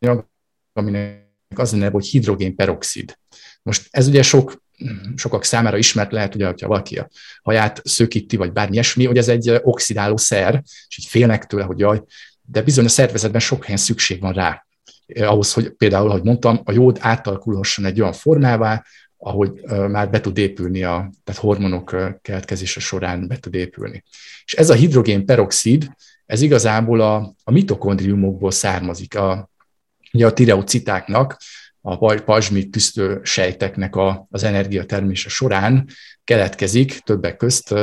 anyag, aminek az a neve, hogy hidrogénperoxid. Most ez ugye sok, sokak számára ismert lehet, ugye, hogyha valaki a haját szökíti, vagy bármi ilyesmi, hogy ez egy oxidáló szer, és így félnek tőle, hogy jaj, de bizony a szervezetben sok helyen szükség van rá. Ahhoz, hogy például, ahogy mondtam, a jód átalakulhasson egy olyan formává, ahogy már be tud épülni, a, tehát hormonok keletkezése során be tud épülni. És ez a hidrogénperoxid, ez igazából a, a mitokondriumokból származik. A, Ugye a tireocitáknak, a pajzsmit tüsztő sejteknek a, az energiatermése során keletkezik többek közt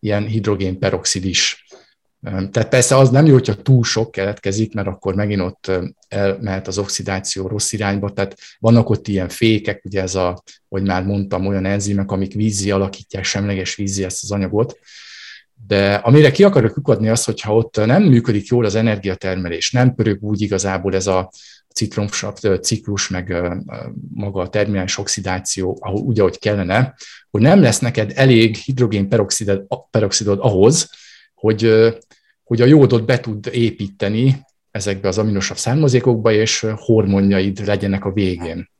ilyen hidrogénperoxid is. Tehát persze az nem jó, hogyha túl sok keletkezik, mert akkor megint ott elmehet az oxidáció rossz irányba, tehát vannak ott ilyen fékek, ugye ez a, hogy már mondtam, olyan enzimek, amik vízi alakítják, semleges vízi ezt az anyagot, de amire ki akarok lyukadni az, hogyha ott nem működik jól az energiatermelés, nem pörög úgy igazából ez a, citromsav ciklus, meg maga a terminális oxidáció, ahol úgy, ahogy kellene, hogy nem lesz neked elég hidrogénperoxidod ahhoz, hogy, hogy a jódot be tud építeni ezekbe az aminosav származékokba, és hormonjaid legyenek a végén.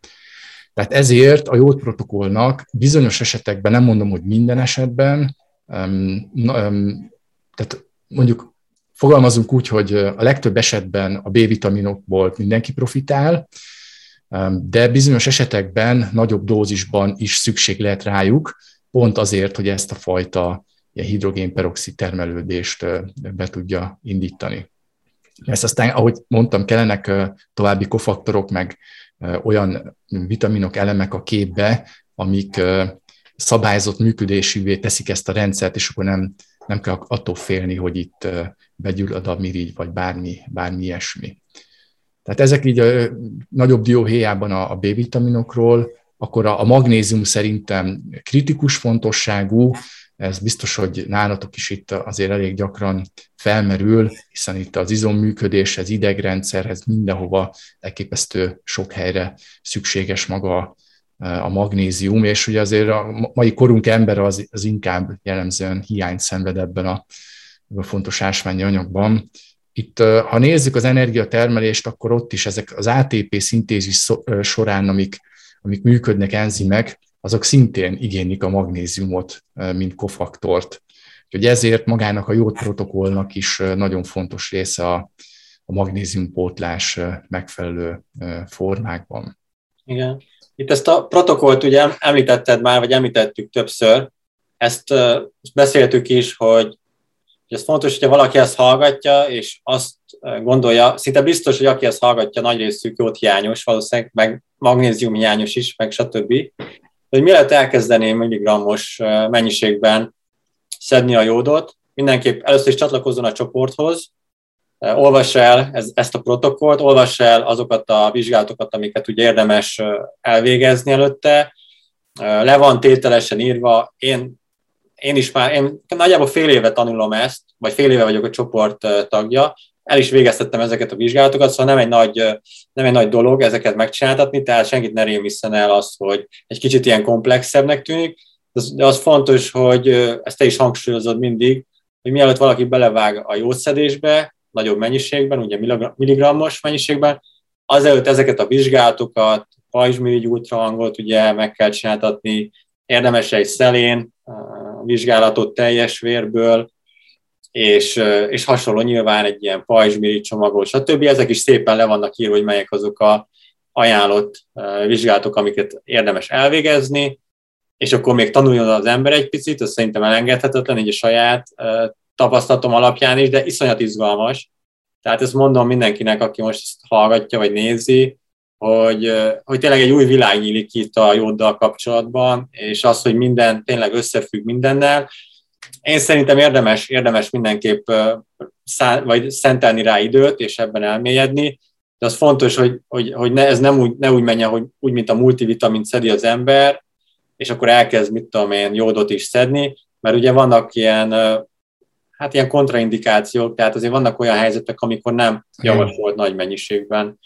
Tehát ezért a jód protokollnak bizonyos esetekben, nem mondom, hogy minden esetben, um, um, tehát mondjuk fogalmazunk úgy, hogy a legtöbb esetben a B-vitaminokból mindenki profitál, de bizonyos esetekben nagyobb dózisban is szükség lehet rájuk, pont azért, hogy ezt a fajta hidrogénperoxid termelődést be tudja indítani. Ezt aztán, ahogy mondtam, kellenek további kofaktorok, meg olyan vitaminok, elemek a képbe, amik szabályzott működésűvé teszik ezt a rendszert, és akkor nem, nem kell attól félni, hogy itt begyullad a mirigy, vagy bármi, bármi ilyesmi. Tehát ezek így a nagyobb dióhéjában a, a B-vitaminokról, akkor a, a magnézium szerintem kritikus fontosságú, ez biztos, hogy nálatok is itt azért elég gyakran felmerül, hiszen itt az izomműködéshez, idegrendszerhez, mindenhova elképesztő sok helyre szükséges maga a magnézium, és ugye azért a mai korunk ember az, az inkább jellemzően hiányt szenved ebben a, a fontos ásványi anyagban. Itt, ha nézzük az energiatermelést, akkor ott is ezek az ATP szintézis során, amik, amik működnek enzimek, azok szintén igénylik a magnéziumot, mint kofaktort. Úgyhogy ezért magának a jót protokollnak is nagyon fontos része a, a magnéziumpótlás megfelelő formákban. Igen. Itt ezt a protokollt ugye említetted már, vagy említettük többször, ezt, ezt beszéltük is, hogy ez fontos, hogyha valaki ezt hallgatja, és azt gondolja, szinte biztos, hogy aki ezt hallgatja, nagy részük jót hiányos, valószínűleg meg magnézium hiányos is, meg stb hogy mielőtt elkezdeném milligrammos mennyiségben szedni a jódot, mindenképp először is csatlakozzon a csoporthoz, olvass el ez, ezt a protokollt, olvass el azokat a vizsgálatokat, amiket ugye érdemes elvégezni előtte, le van tételesen írva, én, én is már, én nagyjából fél éve tanulom ezt, vagy fél éve vagyok a csoport tagja, el is végeztettem ezeket a vizsgálatokat, szóval nem egy nagy, nem egy nagy dolog ezeket megcsináltatni, tehát senkit ne rémisszen el az, hogy egy kicsit ilyen komplexebbnek tűnik, de az fontos, hogy ezt te is hangsúlyozod mindig, hogy mielőtt valaki belevág a jószedésbe, nagyobb mennyiségben, ugye milligrammos mennyiségben, azelőtt ezeket a vizsgálatokat, pajzsmirigy ultrahangot ugye meg kell csináltatni, érdemes egy szelén vizsgálatot teljes vérből, és, és hasonló nyilván egy ilyen pajzsmiri csomagol, stb. Ezek is szépen le vannak írva, hogy melyek azok a ajánlott vizsgálatok, amiket érdemes elvégezni, és akkor még tanuljon az ember egy picit, ez szerintem elengedhetetlen, így a saját tapasztalatom alapján is, de iszonyat izgalmas. Tehát ezt mondom mindenkinek, aki most ezt hallgatja vagy nézi, hogy, hogy tényleg egy új világ nyílik itt a jóddal kapcsolatban, és az, hogy minden tényleg összefügg mindennel, én szerintem érdemes, érdemes mindenképp szá, vagy szentelni rá időt, és ebben elmélyedni, de az fontos, hogy, hogy, hogy ne, ez nem úgy, ne úgy menjen, hogy úgy, mint a multivitamin szedi az ember, és akkor elkezd, mit tudom én, jódot is szedni, mert ugye vannak ilyen, hát ilyen kontraindikációk, tehát azért vannak olyan helyzetek, amikor nem javasolt nagy mennyiségben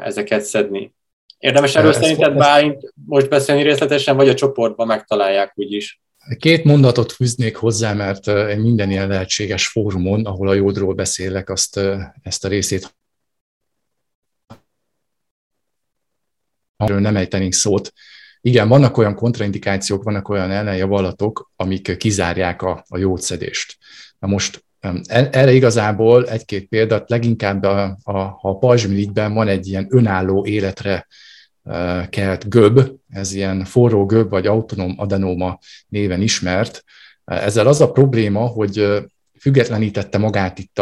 ezeket szedni. Érdemes erről szerinted Bálint most beszélni részletesen, vagy a csoportban megtalálják úgyis? Két mondatot fűznék hozzá, mert minden ilyen lehetséges fórumon, ahol a jódról beszélek, azt, ezt a részét erről nem ejtenénk szót. Igen, vannak olyan kontraindikációk, vannak olyan ellenjavallatok, amik kizárják a, a jódszedést. Na most e, erre igazából egy-két példát, leginkább a, a, a pajzsmirigyben van egy ilyen önálló életre kelt göb, ez ilyen forró göb vagy autonóm adenóma néven ismert. Ezzel az a probléma, hogy függetlenítette magát itt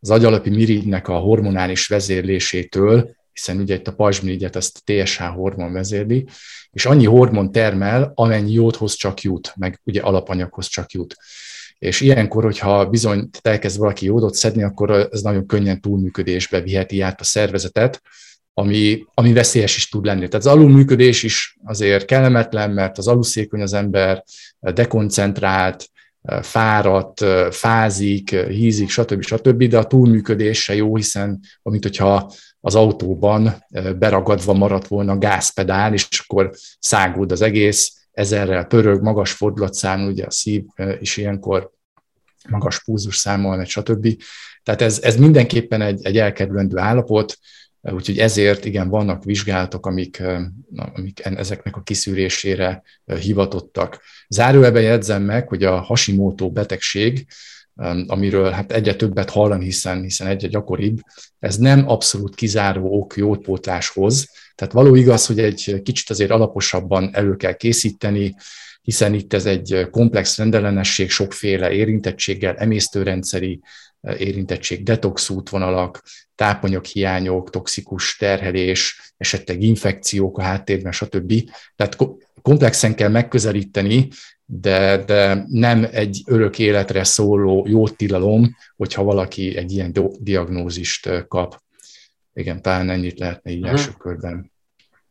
az agyalapi mirigynek a hormonális vezérlésétől, hiszen ugye itt a pajzsmirigyet ezt a TSH hormon vezérli, és annyi hormon termel, amennyi jódhoz csak jut, meg ugye alapanyaghoz csak jut. És ilyenkor, hogyha bizony elkezd valaki jódot szedni, akkor ez nagyon könnyen túlműködésbe viheti át a szervezetet, ami, ami veszélyes is tud lenni. Tehát az alulműködés is azért kellemetlen, mert az aluszékony az ember, dekoncentrált, fáradt, fázik, hízik, stb. stb., de a túlműködés se jó, hiszen amit hogyha az autóban beragadva maradt volna a gázpedál, és akkor száguld az egész, ezerrel pörög, magas fordulatszám, ugye a szív is ilyenkor magas púzus számol, stb. Tehát ez, ez mindenképpen egy, egy elkerülendő állapot, úgyhogy ezért igen, vannak vizsgálatok, amik, amik ezeknek a kiszűrésére hivatottak. Zárójelben jegyzem meg, hogy a Hashimoto betegség, amiről hát egyre többet hallani, hiszen, hiszen egyre gyakoribb, ez nem abszolút kizáró ok jótpótláshoz, tehát való igaz, hogy egy kicsit azért alaposabban elő kell készíteni, hiszen itt ez egy komplex rendellenesség, sokféle érintettséggel, emésztőrendszeri érintettség, detox útvonalak, tápanyaghiányok, toxikus terhelés, esetleg infekciók a háttérben, stb. Tehát komplexen kell megközelíteni, de, de nem egy örök életre szóló jó tilalom, hogyha valaki egy ilyen diagnózist kap. Igen, talán ennyit lehetne így uh-huh. első körben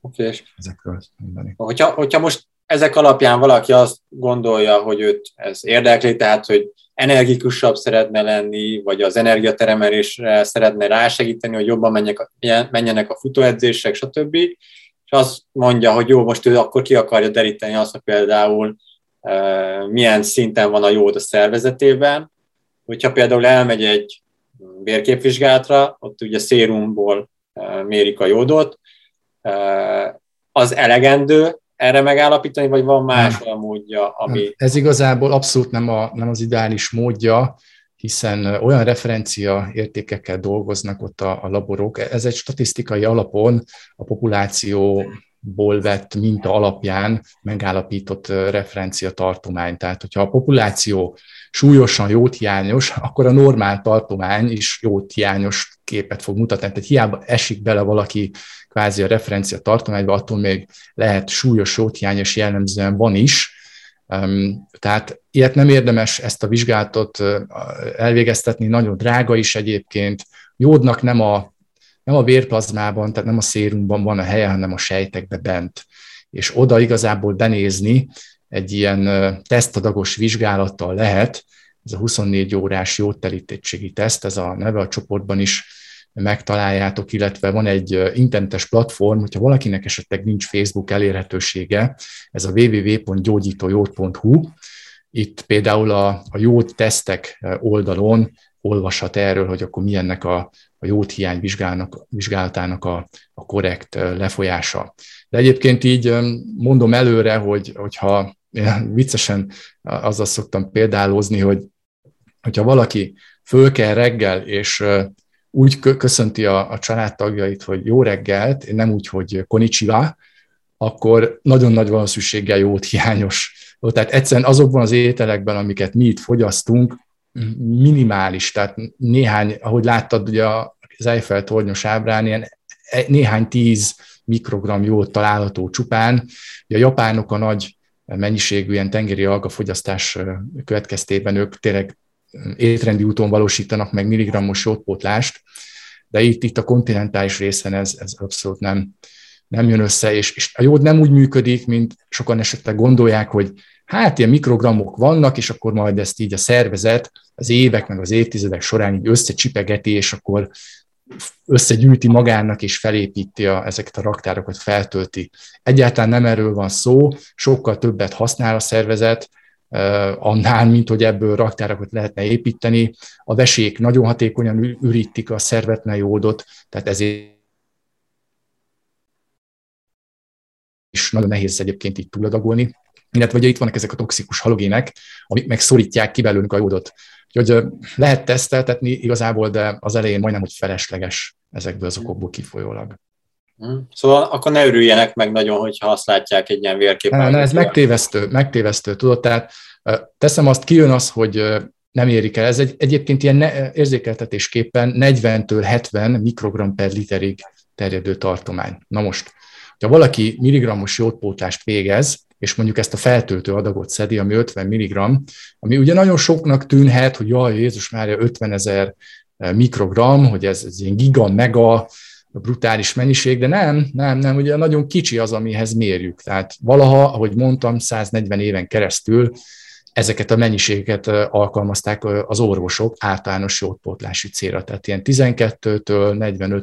okay. ezekről mondani. Hogyha, hogyha most ezek alapján valaki azt gondolja, hogy őt ez érdekli, tehát hogy energikusabb szeretne lenni, vagy az energiateremelésre szeretne rásegíteni, hogy jobban menjek, menjenek a futóedzések, stb. És azt mondja, hogy jó, most ő akkor ki akarja deríteni azt, hogy például milyen szinten van a jód a szervezetében. Hogyha például elmegy egy vérképvizsgálatra, ott ugye szérumból mérik a jódot, az elegendő, erre megállapítani, vagy van más nem. módja, ami... Ez igazából abszolút nem, a, nem az ideális módja, hiszen olyan referencia értékekkel dolgoznak ott a, a laborok. Ez egy statisztikai alapon a populációból vett minta alapján megállapított referencia tartomány. Tehát, hogyha a populáció súlyosan jóthiányos, akkor a normál tartomány is jóthiányos képet fog mutatni. Tehát hiába esik bele valaki kvázi a referencia tartományba, attól még lehet súlyos jóthiány, és jellemzően van is. Tehát ilyet nem érdemes ezt a vizsgálatot elvégeztetni, nagyon drága is egyébként. Jódnak nem a, nem a vérplazmában, tehát nem a szérumban van a helye, hanem a sejtekbe bent. És oda igazából benézni egy ilyen tesztadagos vizsgálattal lehet, ez a 24 órás jódtelítettségi teszt, ez a neve a csoportban is megtaláljátok, illetve van egy internetes platform, hogyha valakinek esetleg nincs Facebook elérhetősége, ez a www.gyógyítójót.hu, itt például a, a jót tesztek oldalon olvashat erről, hogy akkor milyennek a, a jót hiány vizsgálatának a, a korrekt lefolyása. De egyébként így mondom előre, hogy, hogyha viccesen azzal szoktam példálozni, hogy hogyha valaki föl kell reggel, és úgy köszönti a, a családtagjait, hogy jó reggelt, nem úgy, hogy konicsiva, akkor nagyon nagy valószínűséggel jót hiányos. Tehát egyszerűen azokban az ételekben, amiket mi itt fogyasztunk, minimális, tehát néhány, ahogy láttad ugye az Eiffel tornyos ábrán, ilyen e, néhány tíz mikrogram jót található csupán. A japánok a nagy mennyiségű ilyen tengeri algafogyasztás következtében ők tényleg étrendi úton valósítanak meg milligrammos jótpótlást, de itt, itt a kontinentális részen ez, ez abszolút nem, nem jön össze, és, és a jód nem úgy működik, mint sokan esetleg gondolják, hogy hát ilyen mikrogramok vannak, és akkor majd ezt így a szervezet az évek meg az évtizedek során így összecsipegeti, és akkor összegyűjti magának, és felépíti a, ezeket a raktárokat, feltölti. Egyáltalán nem erről van szó, sokkal többet használ a szervezet, annál, mint hogy ebből raktárakat lehetne építeni. A vesék nagyon hatékonyan ürítik a szervetlen jódot, tehát ezért is nagyon nehéz egyébként így túladagolni. Illetve ugye itt vannak ezek a toxikus halogének, amik meg szorítják ki belőlünk a jódot. Úgyhogy lehet teszteltetni igazából, de az elején majdnem, hogy felesleges ezekből az okokból kifolyólag. Hm. Szóval akkor ne örüljenek meg nagyon, hogyha azt látják egy ilyen vérképen. Ne, ne, ez megtévesztő, megtévesztő, tudod, tehát teszem azt, kijön az, hogy nem érik el. Ez egy, egyébként ilyen ne, érzékeltetésképpen 40-től 70 mikrogram per literig terjedő tartomány. Na most, ha valaki milligrammos jódpótlást végez, és mondjuk ezt a feltöltő adagot szedi, ami 50 mg, ami ugye nagyon soknak tűnhet, hogy jaj, Jézus már 50 ezer mikrogram, hogy ez, ez ilyen giga, mega, brutális mennyiség, de nem, nem, nem, ugye nagyon kicsi az, amihez mérjük. Tehát valaha, ahogy mondtam, 140 éven keresztül ezeket a mennyiségeket alkalmazták az orvosok általános jótpótlási célra, tehát ilyen 12-től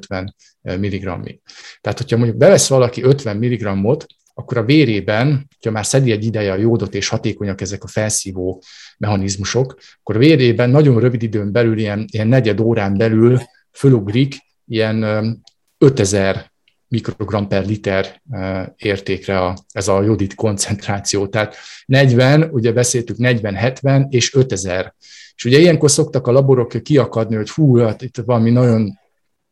40-50 mg-ig. Tehát, hogyha mondjuk bevesz valaki 50 mg-ot, akkor a vérében, ha már szedi egy ideje a jódot, és hatékonyak ezek a felszívó mechanizmusok, akkor a vérében nagyon rövid időn belül, ilyen, ilyen negyed órán belül fölugrik ilyen 5000 mikrogram per liter értékre a, ez a jodit koncentráció. Tehát 40, ugye beszéltük 40-70 és 5000. És ugye ilyenkor szoktak a laborok kiakadni, hogy hú, hát itt valami nagyon,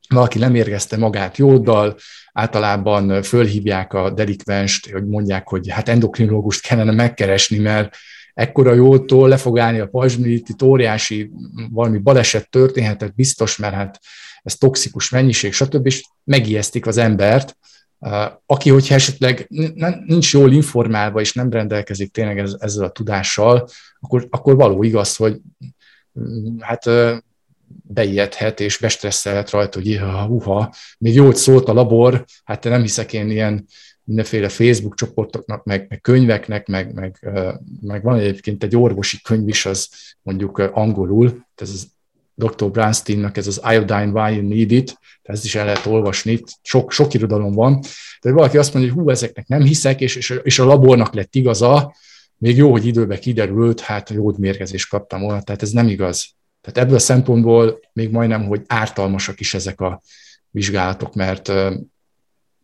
valaki nem érgezte magát jóddal, általában fölhívják a delikvenst, hogy mondják, hogy hát endokrinológust kellene megkeresni, mert ekkora jótól le fog állni a pajzsmit, itt óriási valami baleset történhetett biztos, mert hát ez toxikus mennyiség, stb. és megijesztik az embert, aki, hogyha esetleg nincs jól informálva és nem rendelkezik tényleg ezzel a tudással, akkor, akkor való igaz, hogy hát beijedhet és bestresszelhet rajta, hogy uha, még jót szólt a labor, hát nem hiszek én ilyen mindenféle Facebook csoportoknak, meg, meg könyveknek, meg, meg, meg van egyébként egy orvosi könyv is, az mondjuk angolul, ez az Dr. Bransteinnak ez az Iodine Why You Need It, ezt is el lehet olvasni, sok, sok irodalom van, de valaki azt mondja, hogy hú, ezeknek nem hiszek, és, és, és a labornak lett igaza, még jó, hogy időbe kiderült, hát a jódmérgezést kaptam volna, tehát ez nem igaz. Tehát ebből a szempontból még majdnem, hogy ártalmasak is ezek a vizsgálatok, mert uh,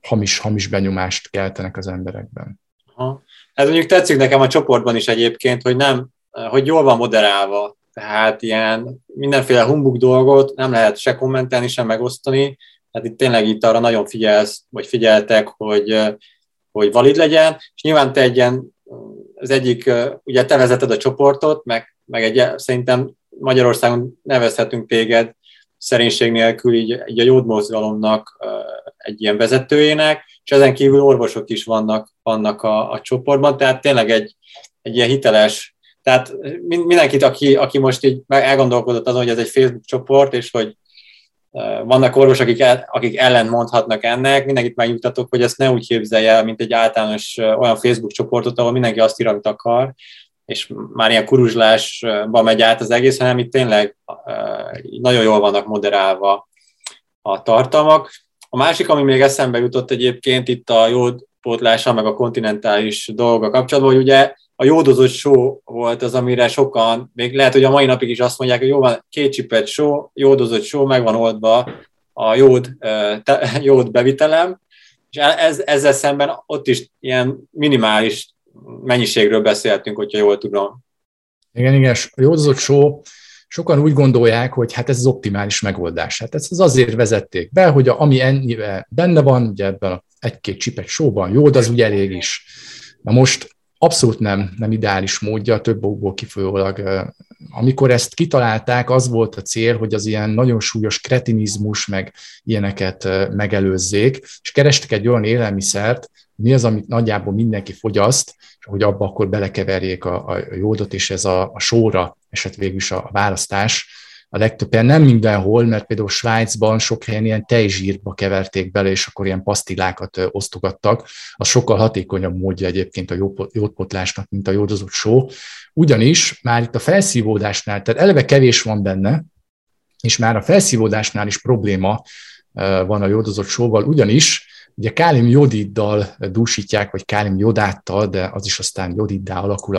hamis, hamis benyomást keltenek az emberekben. Aha. Ez mondjuk tetszik nekem a csoportban is egyébként, hogy nem, hogy jól van moderálva, tehát ilyen mindenféle humbug dolgot nem lehet se kommentelni, sem megosztani, tehát itt tényleg itt arra nagyon figyelsz, vagy figyeltek, hogy, hogy valid legyen, és nyilván te egy ilyen, az egyik, ugye te vezeted a csoportot, meg, meg egy, szerintem Magyarországon nevezhetünk téged szerénység nélkül így, így a jódmozgalomnak egy ilyen vezetőjének, és ezen kívül orvosok is vannak, vannak a, a csoportban, tehát tényleg egy, egy ilyen hiteles. Tehát mindenkit, aki, aki most így elgondolkodott azon, hogy ez egy Facebook csoport, és hogy vannak orvosok, akik, el, akik ellen mondhatnak ennek, mindenkit megnyugtatok, hogy ezt ne úgy képzelje el, mint egy általános olyan Facebook csoportot, ahol mindenki azt ír, amit akar, és már ilyen kuruzslásba megy át az egész, hanem itt tényleg nagyon jól vannak moderálva a tartalmak. A másik, ami még eszembe jutott egyébként itt a jódpótlással, meg a kontinentális dolga kapcsolatban, hogy ugye a jódozott só volt az, amire sokan, még lehet, hogy a mai napig is azt mondják, hogy jó van, két csipet só, jódozott só, meg van oldva a jód, te, jód bevitelem, és ez, ezzel szemben ott is ilyen minimális mennyiségről beszéltünk, hogyha jól tudom. Igen, igen, a jódozott só, sokan úgy gondolják, hogy hát ez az optimális megoldás. Hát ezt az azért vezették be, hogy a, ami ennyivel benne van, ugye ebben egy-két csipet sóban jód, az ugye elég is. Na most abszolút nem, nem ideális módja, több okból kifolyólag. Amikor ezt kitalálták, az volt a cél, hogy az ilyen nagyon súlyos kretinizmus, meg ilyeneket megelőzzék, és kerestek egy olyan élelmiszert, mi az, amit nagyjából mindenki fogyaszt, és hogy abba akkor belekeverjék a, a jódot, és ez a, a sóra esett végül is a választás a legtöbb helyen, nem mindenhol, mert például Svájcban sok helyen ilyen tejzsírba keverték bele, és akkor ilyen pasztillákat osztogattak. Az sokkal hatékonyabb módja egyébként a jódpotlásnak, mint a jódozott só. Ugyanis már itt a felszívódásnál, tehát eleve kevés van benne, és már a felszívódásnál is probléma van a jódozott sóval, ugyanis ugye kálium jodiddal dúsítják, vagy kálium jodáttal, de az is aztán jodiddá alakul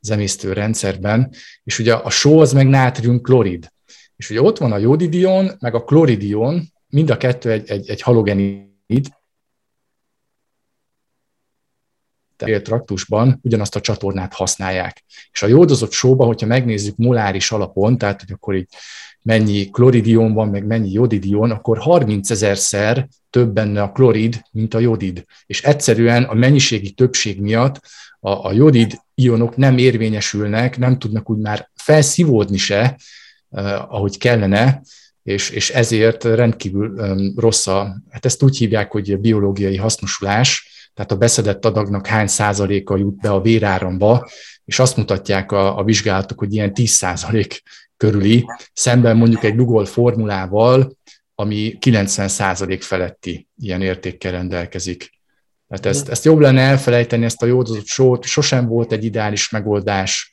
az emésztő rendszerben, és ugye a só az meg nátrium klorid. És ugye ott van a jodidion, meg a kloridion, mind a kettő egy, egy, egy halogenid, traktusban ugyanazt a csatornát használják. És a jódozott sóban, hogyha megnézzük moláris alapon, tehát hogy akkor így mennyi kloridion van, meg mennyi jodidion, akkor 30 ezerszer több benne a klorid, mint a jodid. És egyszerűen a mennyiségi többség miatt a, a jodid ionok nem érvényesülnek, nem tudnak úgy már felszívódni se, Eh, ahogy kellene, és, és ezért rendkívül rossz a, hát ezt úgy hívják, hogy biológiai hasznosulás, tehát a beszedett adagnak hány százaléka jut be a véráramba, és azt mutatják a, a vizsgálatok, hogy ilyen 10 százalék körüli, szemben mondjuk egy Google formulával, ami 90 százalék feletti ilyen értékkel rendelkezik. Tehát ezt, ezt jobb lenne elfelejteni, ezt a jódozott sót, sosem volt egy ideális megoldás,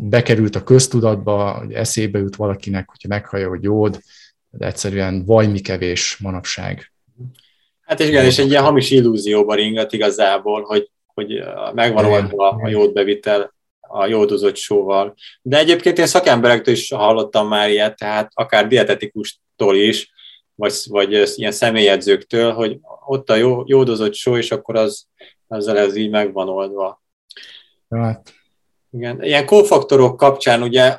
bekerült a köztudatba, hogy eszébe jut valakinek, hogyha meghallja, hogy jód, de egyszerűen vajmi kevés manapság. Hát és igen, és egy ilyen hamis illúzióba ringat igazából, hogy, hogy megvan oldva a jót bevitel a jódozott sóval. De egyébként én szakemberektől is hallottam már ilyet, tehát akár dietetikustól is, vagy, vagy ilyen személyedzőktől, hogy ott a jó, jódozott só, és akkor az, ezzel ez így megvan oldva. Hát. Igen. Ilyen kófaktorok kapcsán ugye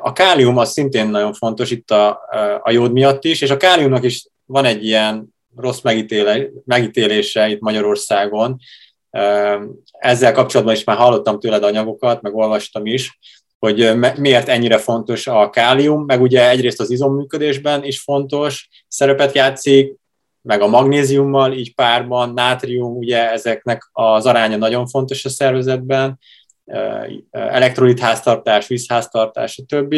a kálium az szintén nagyon fontos itt a, a jód miatt is, és a káliumnak is van egy ilyen rossz megítélé, megítélése itt Magyarországon. Ezzel kapcsolatban is már hallottam tőled anyagokat, meg olvastam is, hogy miért ennyire fontos a kálium, meg ugye egyrészt az izomműködésben is fontos szerepet játszik, meg a magnéziummal így párban, nátrium, ugye ezeknek az aránya nagyon fontos a szervezetben, elektrolit háztartás, vízháztartás, stb.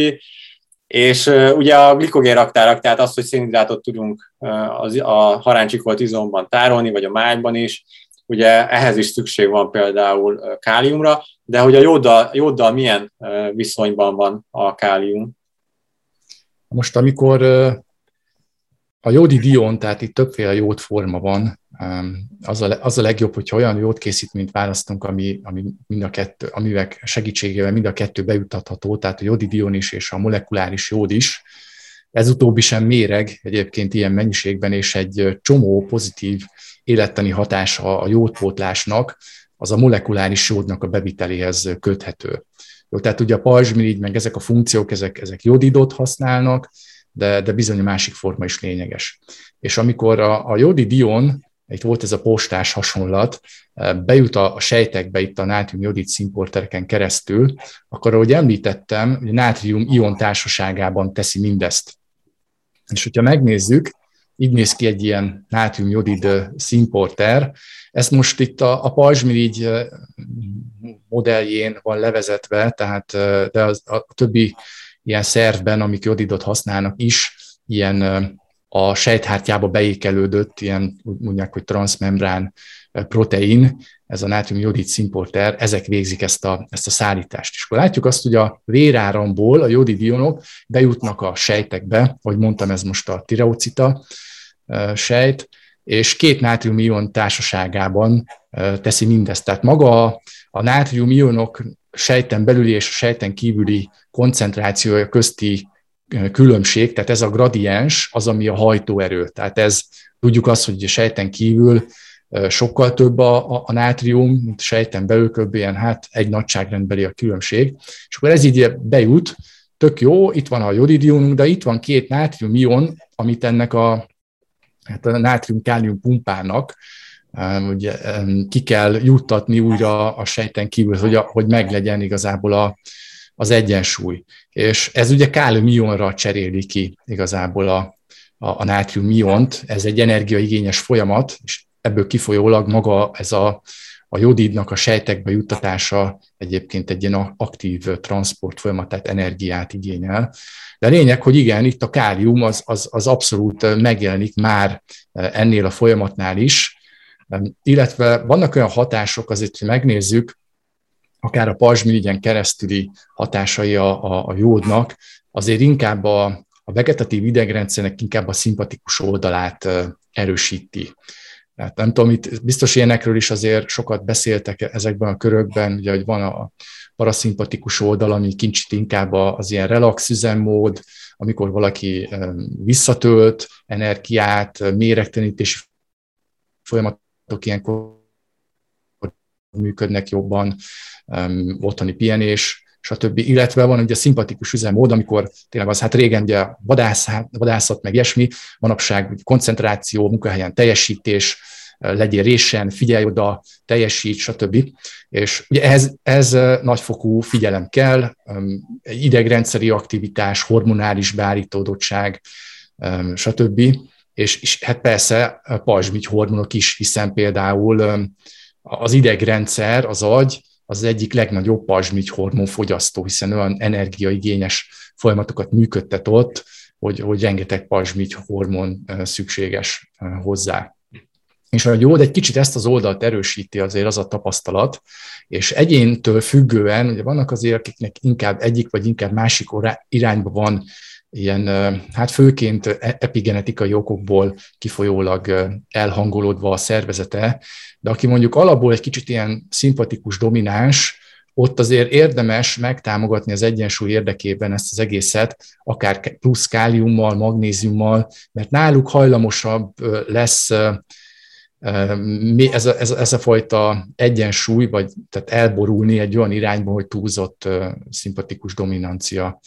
És ugye a glikogénraktárak, tehát az, hogy szénhidrátot tudunk az, a haráncsikolt izomban tárolni, vagy a májban is, ugye ehhez is szükség van például káliumra, de hogy a jóddal, jóddal milyen viszonyban van a kálium? Most amikor a jódi dion, tehát itt többféle jódforma van, az a, az a legjobb, hogyha olyan jót készítményt választunk, ami, ami mind a kettő, amivel segítségével mind a kettő bejutatható, tehát a jodi dion is és a molekuláris jód is. Ez utóbbi sem méreg egyébként ilyen mennyiségben, és egy csomó pozitív élettani hatása a jódpótlásnak, az a molekuláris jódnak a beviteléhez köthető. Jó, tehát ugye a pajzsmirigy, meg ezek a funkciók, ezek, ezek jodidot használnak, de, de bizony a másik forma is lényeges. És amikor a, a jodi dion, itt volt ez a postás hasonlat, bejut a, sejtekbe itt a nátrium-jodid szimportereken keresztül, akkor ahogy említettem, a nátrium-ion társaságában teszi mindezt. És hogyha megnézzük, így néz ki egy ilyen nátrium-jodid szimporter. Ezt most itt a, a pajzsmirigy modelljén van levezetve, tehát de az, a többi ilyen szervben, amik jodidot használnak is, ilyen a sejthártyába beékelődött, ilyen mondják, hogy transmembrán protein, ez a nátrium-jodid szimporter, ezek végzik ezt a, ezt a szállítást. És akkor látjuk azt, hogy a véráramból a jodid ionok bejutnak a sejtekbe, hogy mondtam, ez most a tireocita sejt, és két nátrium-ion társaságában teszi mindezt. Tehát maga a nátrium-ionok sejten belüli és a sejten kívüli koncentrációja közti különbség, tehát ez a gradiens az, ami a hajtóerő. Tehát ez tudjuk azt, hogy a sejten kívül sokkal több a, a, a nátrium, mint a sejten belül kb. ilyen hát egy nagyságrendbeli a különbség. És akkor ez így bejut, tök jó, itt van a jodidionunk, de itt van két nátrium-ion, amit ennek a, hát a nátrium-kálium pumpának ugye, ki kell juttatni újra a sejten kívül, hogy, a, hogy meglegyen igazából a, az egyensúly. És ez ugye kálium-ionra cseréli ki igazából a, a, a nátrium-iont, ez egy energiaigényes folyamat, és ebből kifolyólag maga ez a, a jodidnak a sejtekbe juttatása egyébként egy ilyen aktív transport folyamat, tehát energiát igényel. De a lényeg, hogy igen, itt a kálium az, az, az abszolút megjelenik már ennél a folyamatnál is, illetve vannak olyan hatások, azért, hogy megnézzük, akár a pajzsmirigyen keresztüli hatásai a, a, a jódnak, azért inkább a, a vegetatív idegrendszernek inkább a szimpatikus oldalát erősíti. Tehát nem tudom, itt biztos ilyenekről is azért sokat beszéltek ezekben a körökben, ugye, hogy van a paraszimpatikus oldal, ami kicsit inkább az ilyen relax üzemmód, amikor valaki visszatölt energiát, méregtenítési folyamatok ilyenkor működnek jobban, otthoni pihenés, stb. Illetve van ugye a szimpatikus üzemmód, amikor tényleg az, hát régen ugye vadászat, vadászat meg ilyesmi, manapság koncentráció, munkahelyen teljesítés, legyél résen, figyelj oda, teljesít, stb. És ugye ez, ez nagyfokú figyelem kell, idegrendszeri aktivitás, hormonális beállítódottság, stb. És, és hát persze pajzsmigy hormonok is, hiszen például az idegrendszer, az agy, az egyik legnagyobb pajzsmigy hormonfogyasztó, hiszen olyan energiaigényes folyamatokat működtet ott, hogy, hogy rengeteg pajzsmigy hormon szükséges hozzá. és a jód egy kicsit ezt az oldalt erősíti azért az a tapasztalat, és egyéntől függően, ugye vannak azért, akiknek inkább egyik vagy inkább másik irányba van ilyen, hát főként e-, epigenetikai okokból kifolyólag elhangolódva a szervezete, de aki mondjuk alapból egy kicsit ilyen szimpatikus, domináns, ott azért érdemes megtámogatni az egyensúly érdekében ezt az egészet, akár plusz káliummal, magnéziummal, mert náluk hajlamosabb lesz ez a, ez, a, ez a fajta egyensúly, vagy tehát elborulni egy olyan irányba, hogy túlzott szimpatikus dominancia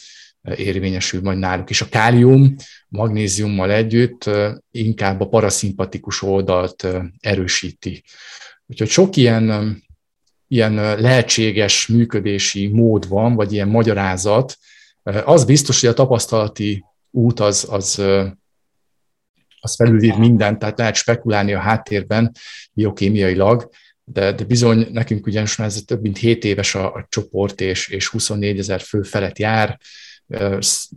érvényesül majd náluk. És a kálium magnéziummal együtt inkább a paraszimpatikus oldalt erősíti. Úgyhogy sok ilyen, ilyen lehetséges működési mód van, vagy ilyen magyarázat. Az biztos, hogy a tapasztalati út az, az, az felülír mindent, tehát lehet spekulálni a háttérben biokémiailag, de, de bizony nekünk ugyanis már ez több mint 7 éves a, a csoport, és, és 24 ezer fő felett jár,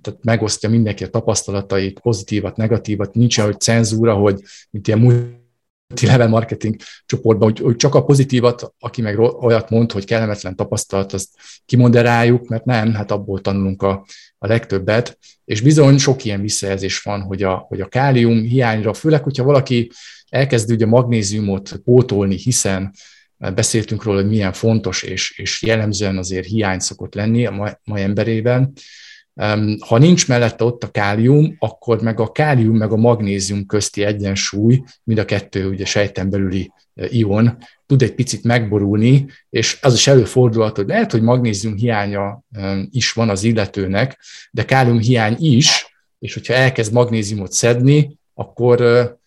tehát megosztja mindenki a tapasztalatait, pozitívat, negatívat, nincs hogy cenzúra, hogy mint ilyen multi-level marketing csoportban, hogy, hogy csak a pozitívat, aki meg olyat mond, hogy kellemetlen tapasztalat, azt kimonderáljuk, mert nem, hát abból tanulunk a, a legtöbbet, és bizony sok ilyen visszajelzés van, hogy a, hogy a kálium hiányra, főleg, hogyha valaki elkezdi ugye magnéziumot pótolni, hiszen beszéltünk róla, hogy milyen fontos és, és jellemzően azért hiány szokott lenni a mai emberében, ha nincs mellette ott a kálium, akkor meg a kálium meg a magnézium közti egyensúly, mind a kettő ugye sejten belüli e, ion, tud egy picit megborulni, és az is előfordulhat, hogy lehet, hogy magnézium hiánya is van az illetőnek, de kálium hiány is, és hogyha elkezd magnéziumot szedni, akkor e,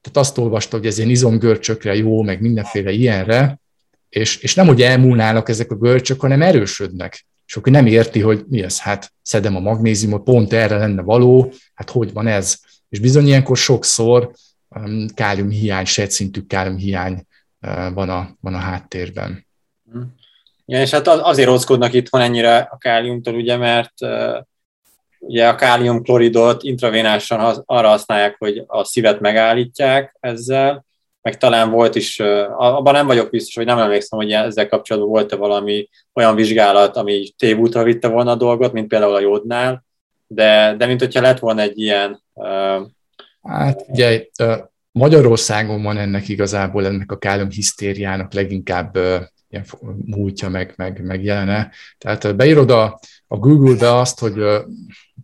tehát azt olvasta, hogy ez ilyen izomgörcsökre jó, meg mindenféle ilyenre, és, és nem, hogy elmúlnának ezek a görcsök, hanem erősödnek és akkor nem érti, hogy mi ez, hát szedem a magnéziumot, pont erre lenne való, hát hogy van ez? És bizony ilyenkor sokszor um, káliumhiány, sejtszintű káliumhiány uh, van, a, van a háttérben. Ja, és hát azért rockodnak itthon ennyire a káliumtól, ugye, mert uh, ugye a káliumkloridot intravénásan arra használják, hogy a szívet megállítják ezzel, meg talán volt is, abban nem vagyok biztos, hogy nem emlékszem, hogy ezzel kapcsolatban volt-e valami olyan vizsgálat, ami tévútra vitte volna a dolgot, mint például a jódnál, de, de mint hogyha lett volna egy ilyen... Hát ugye Magyarországon van ennek igazából, ennek a kálium hisztériának leginkább ilyen múltja meg, meg, meg jelene. Tehát beírod a, a Google-be azt, hogy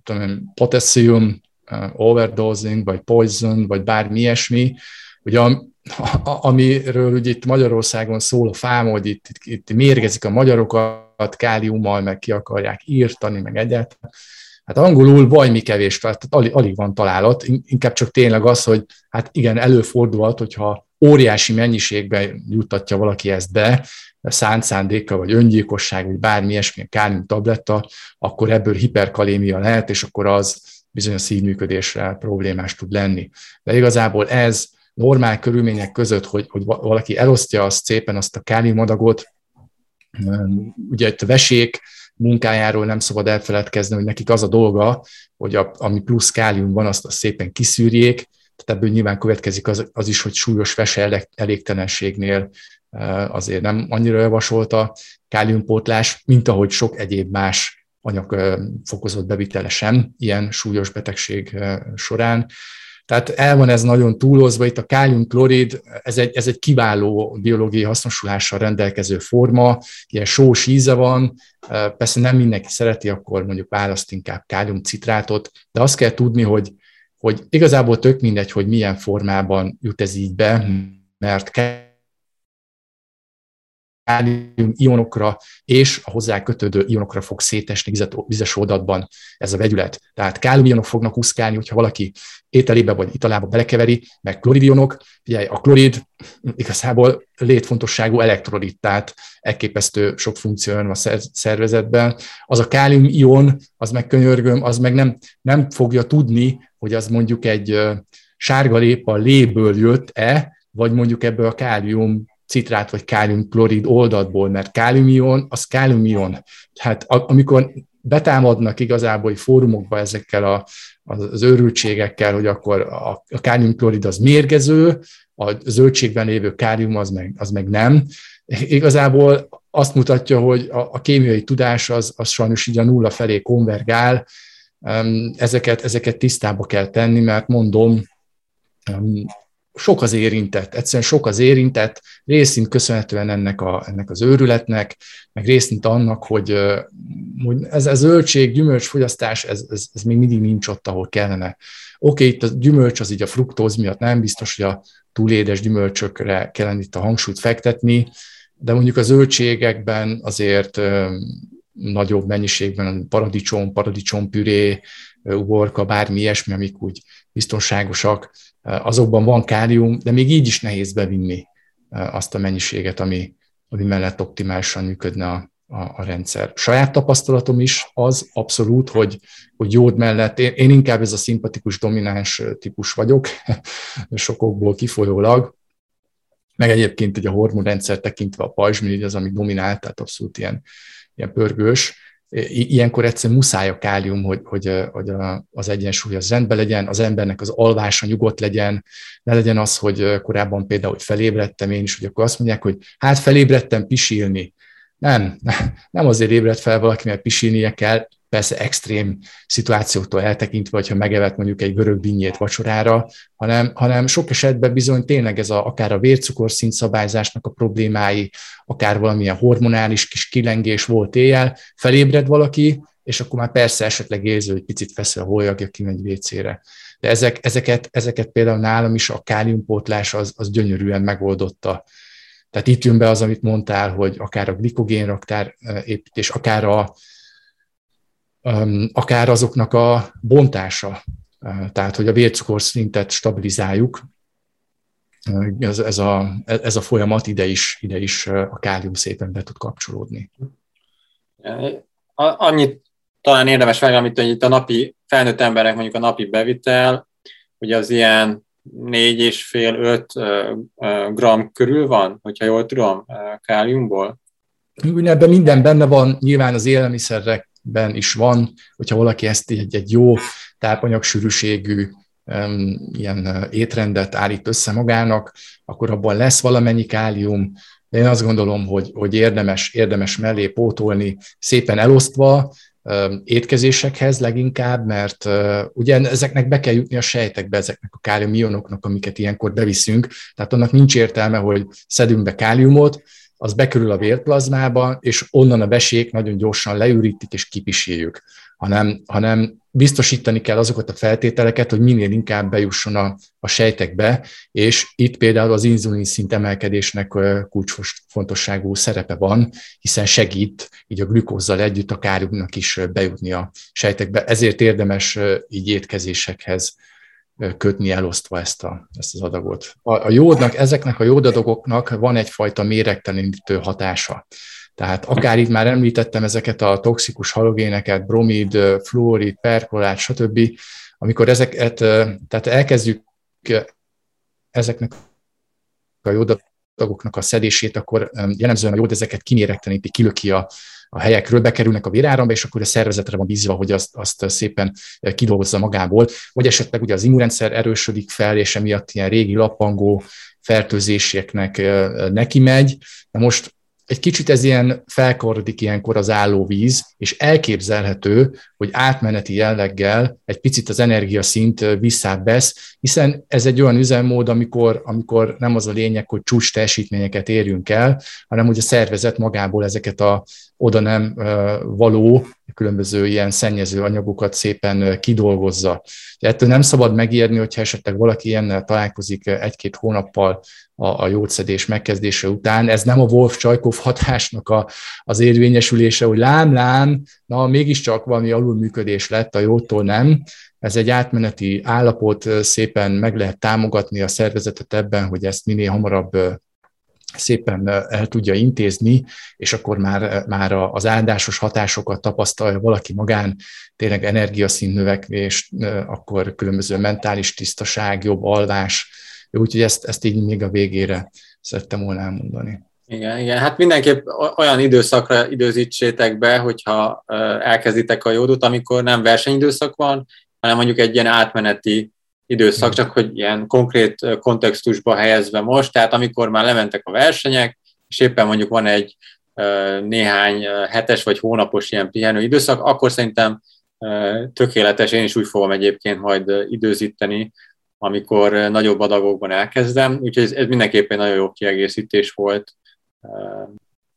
tudom, potassium overdosing, vagy poison, vagy bármi ilyesmi, ugye amiről ugye itt Magyarországon szól a fám, hogy itt, itt, itt mérgezik a magyarokat káliummal, meg ki akarják írtani, meg egyet. Hát angolul valami kevés, tehát alig, alig van találat, inkább csak tényleg az, hogy hát igen, előfordulhat, hogyha óriási mennyiségben juttatja valaki ezt be, szánt szándéka, vagy öngyilkosság, vagy bármi ilyesmi kálium tabletta, akkor ebből hiperkalémia lehet, és akkor az bizony a szívműködésre problémás tud lenni. De igazából ez normál körülmények között, hogy, hogy valaki elosztja azt szépen azt a káliumadagot, ugye itt a vesék munkájáról nem szabad elfeledkezni, hogy nekik az a dolga, hogy a, ami plusz kálium van, azt, azt szépen kiszűrjék, tehát ebből nyilván következik az, az is, hogy súlyos vese elégtelenségnél azért nem annyira javasolt a káliumpótlás, mint ahogy sok egyéb más anyag fokozott bevitele sem ilyen súlyos betegség során. Tehát el van ez nagyon túlozva, itt a káliumklorid, ez egy, ez egy kiváló biológiai hasznosulással rendelkező forma, ilyen sós íze van, persze nem mindenki szereti, akkor mondjuk választ inkább káliumcitrátot, de azt kell tudni, hogy, hogy igazából tök mindegy, hogy milyen formában jut ez így be, mert kálium ionokra és a hozzá kötődő ionokra fog szétesni vizes oldatban ez a vegyület. Tehát kálium ionok fognak úszkálni, hogyha valaki ételébe vagy italába belekeveri, meg kloridionok. Ugye a klorid igazából létfontosságú elektrolit, tehát elképesztő sok funkció van a szervezetben. Az a kálium ion, az meg könyörgöm, az meg nem, nem fogja tudni, hogy az mondjuk egy sárga lépa léből jött-e, vagy mondjuk ebből a kálium citrát vagy káliumklorid oldatból, mert káliumion az káliumion. Tehát amikor betámadnak igazából fórumokba ezekkel a, az őrültségekkel, hogy akkor a, a káliumklorid az mérgező, a zöldségben lévő kálium az meg, az meg nem. Igazából azt mutatja, hogy a, a kémiai tudás az, az sajnos így a nulla felé konvergál, ezeket, ezeket tisztába kell tenni, mert mondom, sok az érintett, egyszerűen sok az érintett, részint köszönhetően ennek, a, ennek az őrületnek, meg részint annak, hogy, hogy ez a zöldség, gyümölcs fogyasztás, ez, ez, ez még mindig nincs ott, ahol kellene. Oké, okay, itt a gyümölcs az így a fruktóz miatt nem biztos, hogy a túlédes gyümölcsökre kellene itt a hangsúlyt fektetni, de mondjuk a zöldségekben azért nagyobb mennyiségben paradicsom, paradicsompüré, uborka, bármi ilyesmi, amik úgy biztonságosak, azokban van kálium, de még így is nehéz bevinni azt a mennyiséget, ami, ami mellett optimálisan működne a, a, a rendszer. Saját tapasztalatom is az abszolút, hogy, hogy jód mellett, én, én inkább ez a szimpatikus, domináns típus vagyok, sokokból kifolyólag, meg egyébként hogy a hormonrendszer tekintve a pajzsmirigy az, ami dominál, tehát abszolút ilyen, ilyen pörgős, ilyenkor egyszerűen muszáj a kálium, hogy, hogy, hogy az egyensúly az rendben legyen, az embernek az alvása nyugodt legyen, ne legyen az, hogy korábban például, hogy felébredtem én is, hogy akkor azt mondják, hogy hát felébredtem pisilni. Nem, nem azért ébredt fel valaki, mert pisilnie kell, persze extrém szituációktól eltekintve, hogyha megevet mondjuk egy görög dinnyét vacsorára, hanem, hanem sok esetben bizony tényleg ez a, akár a vércukorszint szabályzásnak a problémái, akár valamilyen hormonális kis kilengés volt éjjel, felébred valaki, és akkor már persze esetleg érzi, hogy picit feszül a hólyagja, kimegy vécére. De ezek, ezeket, ezeket például nálam is a káliumpótlás az, az gyönyörűen megoldotta. Tehát itt jön be az, amit mondtál, hogy akár a glikogénraktár eh, építés, akár a, akár azoknak a bontása, tehát hogy a vércukorszintet stabilizáljuk, ez, ez, a, ez a folyamat ide is, ide is a kálium szépen be tud kapcsolódni. Annyit talán érdemes megemlíteni, hogy itt a napi felnőtt emberek mondjuk a napi bevitel, ugye az ilyen 4,5-5 gram körül van, hogyha jól tudom, káliumból. Ebben minden benne van, nyilván az élelmiszerek ben is van, hogyha valaki ezt egy, egy jó tápanyagsűrűségű um, ilyen étrendet állít össze magának, akkor abban lesz valamennyi kálium, de én azt gondolom, hogy, hogy érdemes, érdemes mellé pótolni, szépen elosztva, étkezésekhez leginkább, mert uh, ugye ezeknek be kell jutni a sejtekbe, ezeknek a káliumionoknak, amiket ilyenkor beviszünk, tehát annak nincs értelme, hogy szedünk be káliumot, az bekerül a vérplazmába, és onnan a vesék nagyon gyorsan leürítik és kipisíljük, hanem, hanem biztosítani kell azokat a feltételeket, hogy minél inkább bejusson a, a sejtekbe, és itt például az inzulin szint emelkedésnek kulcsfontosságú szerepe van, hiszen segít így a glükózzal együtt a káriumnak is bejutni a sejtekbe. Ezért érdemes így étkezésekhez kötni elosztva ezt, a, ezt az adagot. A, a jódnak, ezeknek a jódadagoknak van egyfajta méregtelenítő hatása. Tehát akár itt már említettem ezeket a toxikus halogéneket, bromid, fluorid, perkolát, stb. Amikor ezeket, tehát elkezdjük ezeknek a jódadagoknak a szedését, akkor jellemzően a jód ezeket kiméregteníti, kilöki a, a helyekről bekerülnek a véráramba, és akkor a szervezetre van bízva, hogy azt, azt szépen kidolgozza magából, vagy esetleg ugye az immunrendszer erősödik fel, és emiatt ilyen régi lappangó fertőzéseknek neki megy. Na most egy kicsit ez ilyen felkorodik ilyenkor az állóvíz, és elképzelhető, hogy átmeneti jelleggel egy picit az energiaszint visszább vesz, hiszen ez egy olyan üzemmód, amikor, amikor nem az a lényeg, hogy csúcs teljesítményeket érjünk el, hanem hogy a szervezet magából ezeket a oda nem való különböző ilyen szennyező anyagokat szépen kidolgozza. De ettől nem szabad megérni, hogyha esetleg valaki ilyennel találkozik egy-két hónappal a, a jódszedés megkezdése után. Ez nem a Wolf-Csajkov hatásnak a, az érvényesülése, hogy lám-lám, na mégiscsak valami alulműködés lett, a jótól nem. Ez egy átmeneti állapot, szépen meg lehet támogatni a szervezetet ebben, hogy ezt minél hamarabb szépen el tudja intézni, és akkor már, már az áldásos hatásokat tapasztalja valaki magán, tényleg energiaszín növekvés, akkor különböző mentális tisztaság, jobb alvás, úgyhogy ezt, ezt így még a végére szerettem volna elmondani. Igen, igen, hát mindenképp olyan időszakra időzítsétek be, hogyha elkezditek a jódot, amikor nem versenyidőszak van, hanem mondjuk egy ilyen átmeneti időszak, csak hogy ilyen konkrét kontextusba helyezve most, tehát amikor már lementek a versenyek, és éppen mondjuk van egy néhány hetes vagy hónapos ilyen pihenő időszak, akkor szerintem tökéletes, én is úgy fogom egyébként majd időzíteni, amikor nagyobb adagokban elkezdem, úgyhogy ez, ez mindenképpen nagyon jó kiegészítés volt.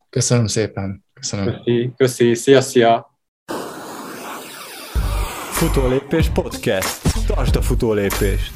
Köszönöm szépen. Köszönöm. Köszi, köszi. szia, szia! Futólépés podcast. Tartsd a futólépést!